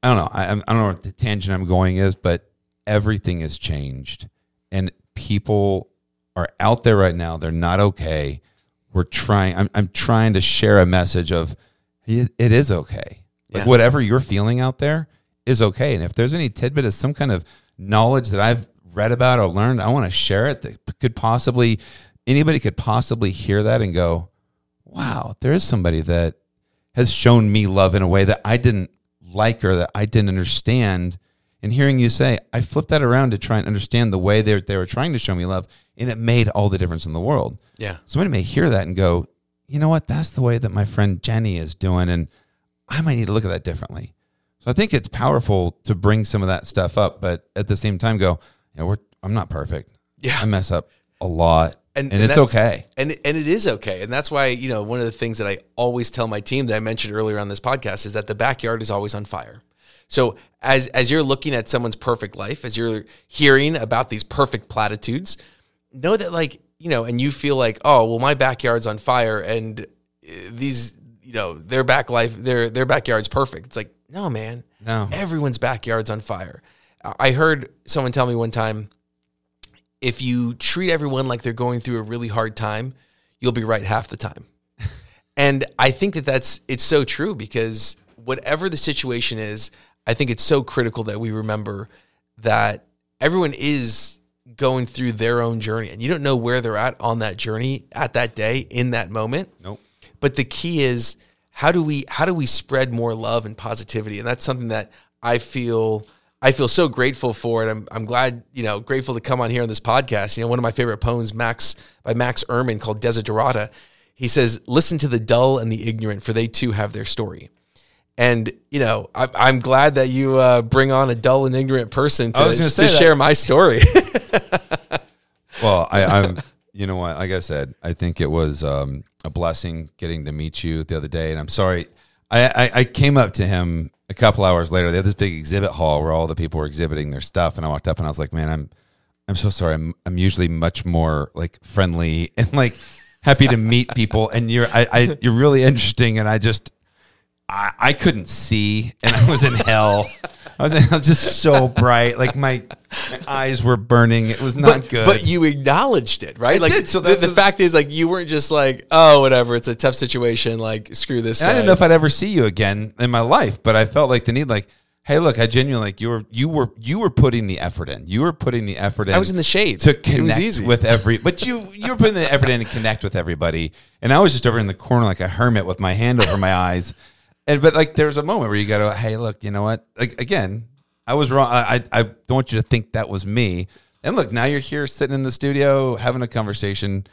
I don't know I, I'm- don't know what the tangent I'm going is but everything has changed. And people are out there right now. They're not okay. We're trying I'm, I'm trying to share a message of it it is okay. Like Yeah. whatever you're feeling out there is okay and if there's any tidbit of some kind of knowledge that I've read about or learned I want to share it that could possibly anybody could possibly hear that and go wow there is somebody that has shown me love in a way that I didn't like or that I didn't understand. And hearing you say, I flipped that around to try and understand the way they they were trying to show me love, and it made all the difference in the world. Yeah. Somebody may hear that and go, you know what? That's the way that my friend Jenny is doing, and I might need to look at that differently. So I think it's powerful to bring some of that stuff up, but at the same time, go, yeah, we're I'm not perfect. Yeah. I mess up a lot, and, And- and it's okay. And and it is okay. And that's why, you know, one of the things that I always tell my team that I mentioned earlier on this podcast is that the backyard is always on fire. So as as you're looking at someone's perfect life, as you're hearing about these perfect platitudes, know that like, you know, and you feel like, "Oh, well my backyard's on fire and uh, these, you know, their back life, their their backyard's perfect." It's like, "No, man. No. Everyone's backyard's on fire." I heard someone tell me one time, if you treat everyone like they're going through a really hard time, you'll be right half the time. and I think that that's it's so true because whatever the situation is, I think it's so critical that we remember that everyone is going through their own journey and you don't know where they're at on that journey at that day in that moment. Nope. But the key is how do we how do we spread more love and positivity? And that's something that I feel I feel so grateful for it. I'm I'm glad, you know, grateful to come on here on this podcast. You know, one of my favorite poems, Max by Max Ehrmann called Desiderata. He says, Listen to the dull and the ignorant, for they too have their story. And you know, I, I'm glad that you uh, bring on a dull and ignorant person to, I was gonna to share my story. Well, I, I'm. You know what? Like I said, I think it was um, a blessing getting to meet you the other day, and I'm sorry. I, I, I came up to him a couple hours later. They had this big exhibit hall where all the people were exhibiting their stuff, and I walked up and I was like, "Man, I'm I'm so sorry. I'm I'm usually much more like friendly and like happy to meet people, and you're I, I you're really interesting, and I just I, I couldn't see, and I was in hell. I was, I was just so bright, like my, my eyes were burning. It was not but, good. But you acknowledged it, right? I like did, so the, the fact is, like you weren't just like, oh, whatever, it's a tough situation. Like screw this guy. I didn't know if I'd ever see you again in my life, but I felt like the need, like, hey, look, I genuinely like you were you were you were putting the effort in. You were putting the effort in. I was in the shade. to It was connect easy. with every, but you you were putting the effort in to connect with everybody, and I was just over in the corner like a hermit with my hand over my eyes, and but like there's a moment where you go, hey, look, you know what? Like again, I was wrong. I I, I don't want you to think that was me. And look, now you're here sitting in the studio having a conversation.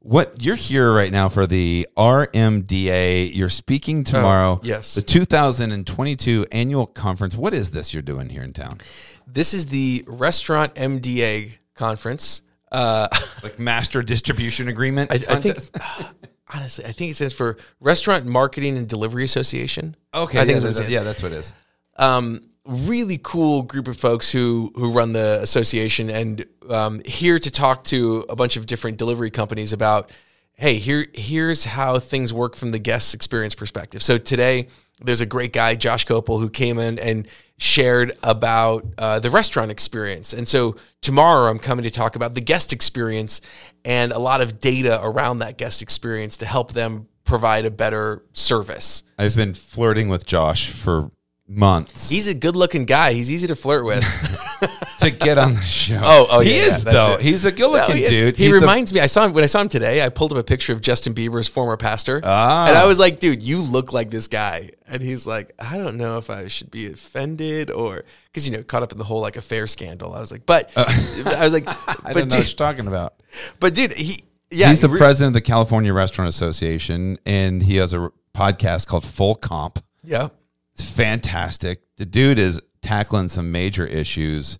What you're here right now for the RMDA. You're speaking tomorrow. Oh, yes. The 2022 annual conference. What is this you're doing here in town? this is the Restaurant MDA conference. Uh, Like master distribution agreement? I, I think? honestly, I think it stands for Restaurant Marketing and Delivery Association. Okay, I think yeah, what that's, stands. yeah, that's what it is. um, really cool group of folks who who run the association and um, here to talk to a bunch of different delivery companies about hey here here's how things work from the guest experience perspective so today there's a great guy josh Kopel, who came in and shared about uh, the restaurant experience. And so tomorrow i'm coming to talk about the guest experience and a lot of data around that guest experience to help them provide a better service. I've been flirting with Josh for months he's a good looking guy he's easy to flirt with to get on the show. Oh, oh, he yeah, is yeah, though. it. He's a good-looking No, he dude. He He's the- reminds me. I saw him when I saw him today. I pulled up a picture of Justin Bieber's former pastor, Ah. and I was like, "Dude, you look like this guy." And he's like, "I don't know if I should be offended or because you know caught up in the whole like affair scandal." I was like, "But I was like, I don't know what you're talking about. but dude, he yeah, he's the he re- president of the California Restaurant Association, and he has a podcast called Full Comp. yeah." It's fantastic. The dude is tackling some major issues,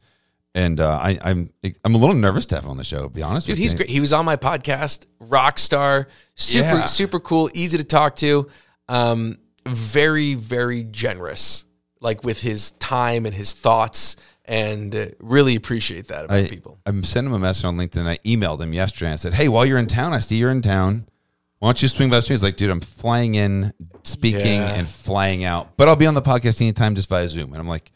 and uh, I, I'm I'm a little nervous to have him on the show. To be honest, Dude, with he's you. great. He was on my podcast, rock star, super, Yeah. super cool, easy to talk to, um, very, very generous, like with his time and his thoughts, and uh, really appreciate that about I, people. I'm sending him a message on LinkedIn. I emailed him yesterday. I said, "Hey, while you're in town, I see you're in town. Why don't you swing by the street?" He's like, "Dude, I'm flying in, speaking, Yeah. and flying out, but I'll be on the podcast anytime just via Zoom." And I'm like,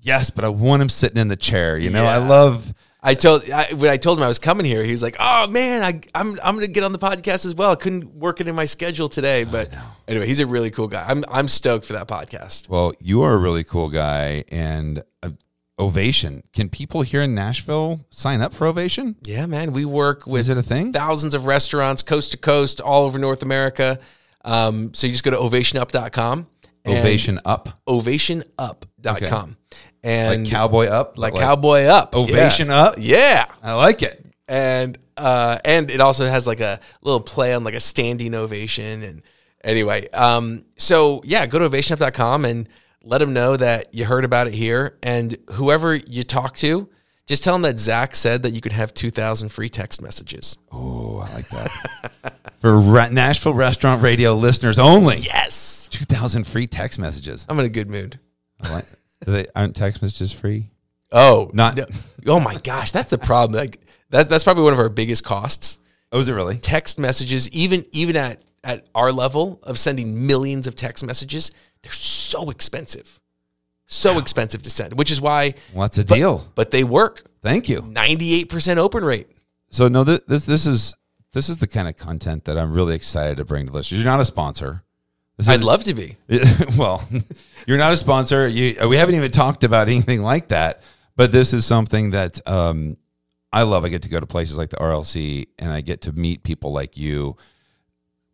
"Yes, but I want him sitting in the chair. You know, I love." I told I, when I told him I was coming here, he was like, "Oh man, I, I'm I'm gonna get on the podcast as well. I couldn't work it in my schedule today, but anyway, he's a really cool guy. I'm I'm stoked for that podcast. Well, you are a really cool guy, and uh, Ovation. Can people here in Nashville sign up for Ovation? Yeah, man, we work with Is it a thing? thousands of restaurants coast to coast all over North America. Um, so you just go to ovationup.com. and Ovation up, Ovationup.com. And like cowboy up, like cowboy up. Ovation yeah. up. Yeah. I like it. And uh and it also has like a little play on like a standing ovation and anyway, um so yeah, go to ovationup.com and let them know that you heard about it here and whoever you talk to, just tell them that Zach said that you could have 2000 free text messages. Oh, I like that. For Ra- Nashville Restaurant Radio listeners only. Yes. 2,000 free text messages. I'm in a good mood. Like- they, aren't text messages free? Oh, Not- no. oh my gosh, that's the problem. Like that, that's probably one of our biggest costs. Oh, is it really? Text messages, even even at at our level of sending millions of text messages, they're so expensive, so expensive to send. Which is why, What's a deal? but they work. Thank you. Ninety eight percent open rate. So no, th- this this is this is the kind of content that I'm really excited to bring to listeners. You're not a sponsor. This I'd love to be. well, you're not a sponsor. You, we haven't even talked about anything like that. But this is something that um, I love. I get to go to places like the RLC, and I get to meet people like you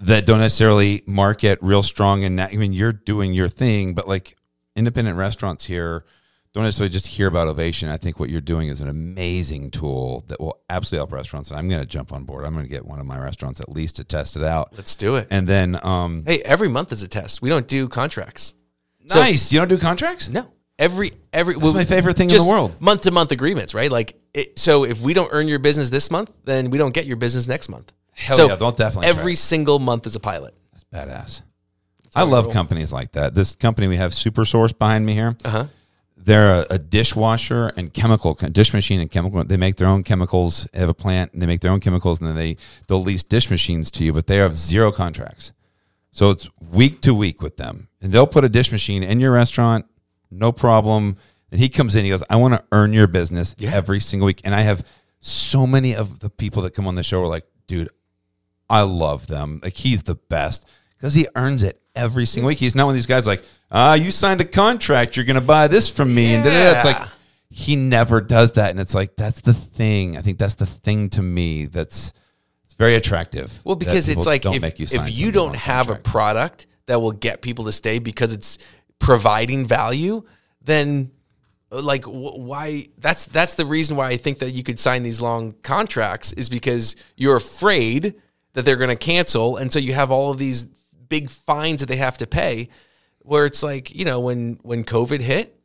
that don't necessarily market real strong. And I mean, you're doing your thing, but like independent restaurants here don't necessarily just hear about ovation. I think what you're doing is an amazing tool that will absolutely help restaurants. And I'm going to jump on board. I'm going to get one of my restaurants at least to test it out. Let's do it. And then, um, Hey, every month is a test. We don't do contracts. So- nice. You don't do contracts? No. Every every That's my favorite thing in the world. Month to month agreements, right? Like it, so if we don't earn your business this month, then we don't get your business next month. Hell so yeah, don't definitely every single month is a pilot. That's badass. how I love companies like that. This company we have, Super Source, behind me here. Uh-huh. They're a, a dishwasher and chemical dish machine and chemical. They make their own chemicals. They have a plant and they make their own chemicals, and then they they'll lease dish machines to you. But they have zero contracts, so it's week to week with them, and they'll put a dish machine in your restaurant, no problem. And he comes in, he goes, "I want to earn your business Yeah. every single week." And I have so many of the people that come on the show are like, "Dude, I love them. Like he's the best because he earns it every single week. He's not one of these guys like, ah, you signed a contract, you're gonna buy this from me, and da-da-da. it's like he never does that, and it's like that's the thing. I think that's the thing to me that's it's very attractive. Well, because it's like if, you if you don't have a product that will get people to stay because it's providing value, then uh, like why that's that's the reason why I think that you could sign these long contracts is because you're afraid that they're going to cancel and so you have all of these big fines that they have to pay where it's like, you know, when when COVID hit,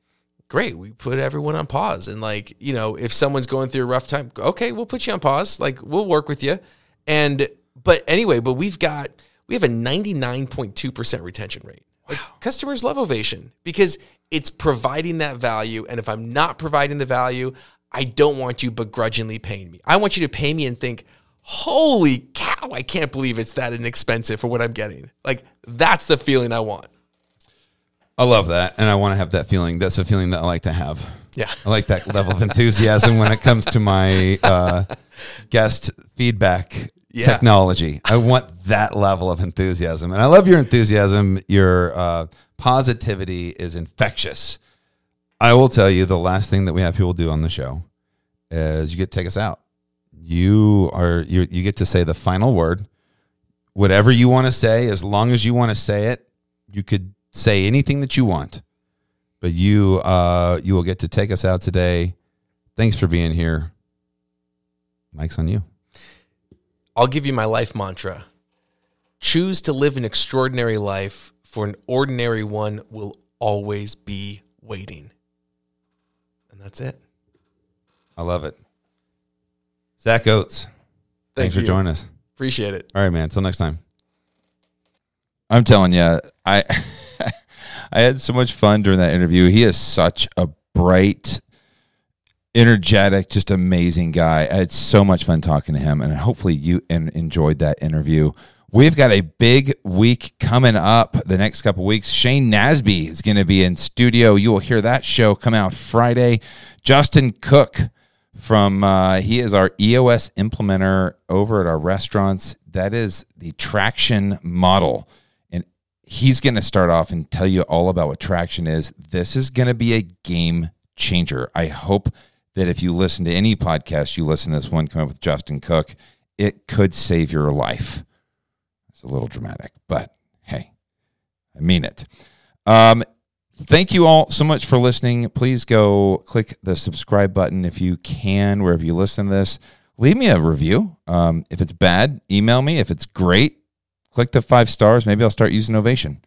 great, we put everyone on pause and like, you know, if someone's going through a rough time, okay, we'll put you on pause, like we'll work with you. And but anyway, but we've got we have a 99.2% retention rate. Like customers love Ovation because it's providing that value and if I'm not providing the value, I don't want you begrudgingly paying me. I want you to pay me and think, "Holy cow, I can't believe it's that inexpensive for what I'm getting." Like that's the feeling I want. I love that, and I want to have that feeling. That's a feeling that I like to have. Yeah. I like that level of enthusiasm when it comes to my uh, guest feedback Yeah. technology. I want that level of enthusiasm, and I love your enthusiasm. Your uh, positivity is infectious. I will tell you the last thing that we have people do on the show is you get to take us out. You are you you get to say the final word. Whatever you want to say, as long as you want to say it, you could say anything that you want. But you uh you will get to take us out today. Thanks for being here. Mike's on you. I'll give you my life mantra. Choose to live an extraordinary life, for an ordinary one will always be waiting. And that's it. I love it. Zach Oates. Thank thanks for joining us. Appreciate it. All right, man. Until next time. I'm telling you, I I had so much fun during that interview. He is such a bright, energetic, just amazing guy. I had so much fun talking to him, and hopefully you en- enjoyed that interview. We've got a big week coming up the next couple weeks. Shane Nasby is going to be in studio. You will hear that show come out Friday. Justin Cook from uh, he is our EOS implementer over at our restaurants. That is the traction model, and he's going to start off and tell you all about what traction is. This is going to be a game changer. I hope that if you listen to any podcast, you listen to this one come up with Justin Cook, it could save your life. It's a little dramatic, but hey, I mean it. Um, thank you all so much for listening. Please go click the subscribe button if you can, wherever you listen to this. Leave me a review. Um, if it's bad, email me. If it's great, click the five stars. Maybe I'll start using Ovation.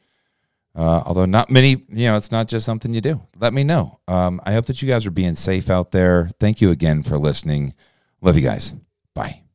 Uh, although not many, you know, it's not just something you do. Let me know. Um, I hope that you guys are being safe out there. Thank you again for listening. Love you guys. Bye.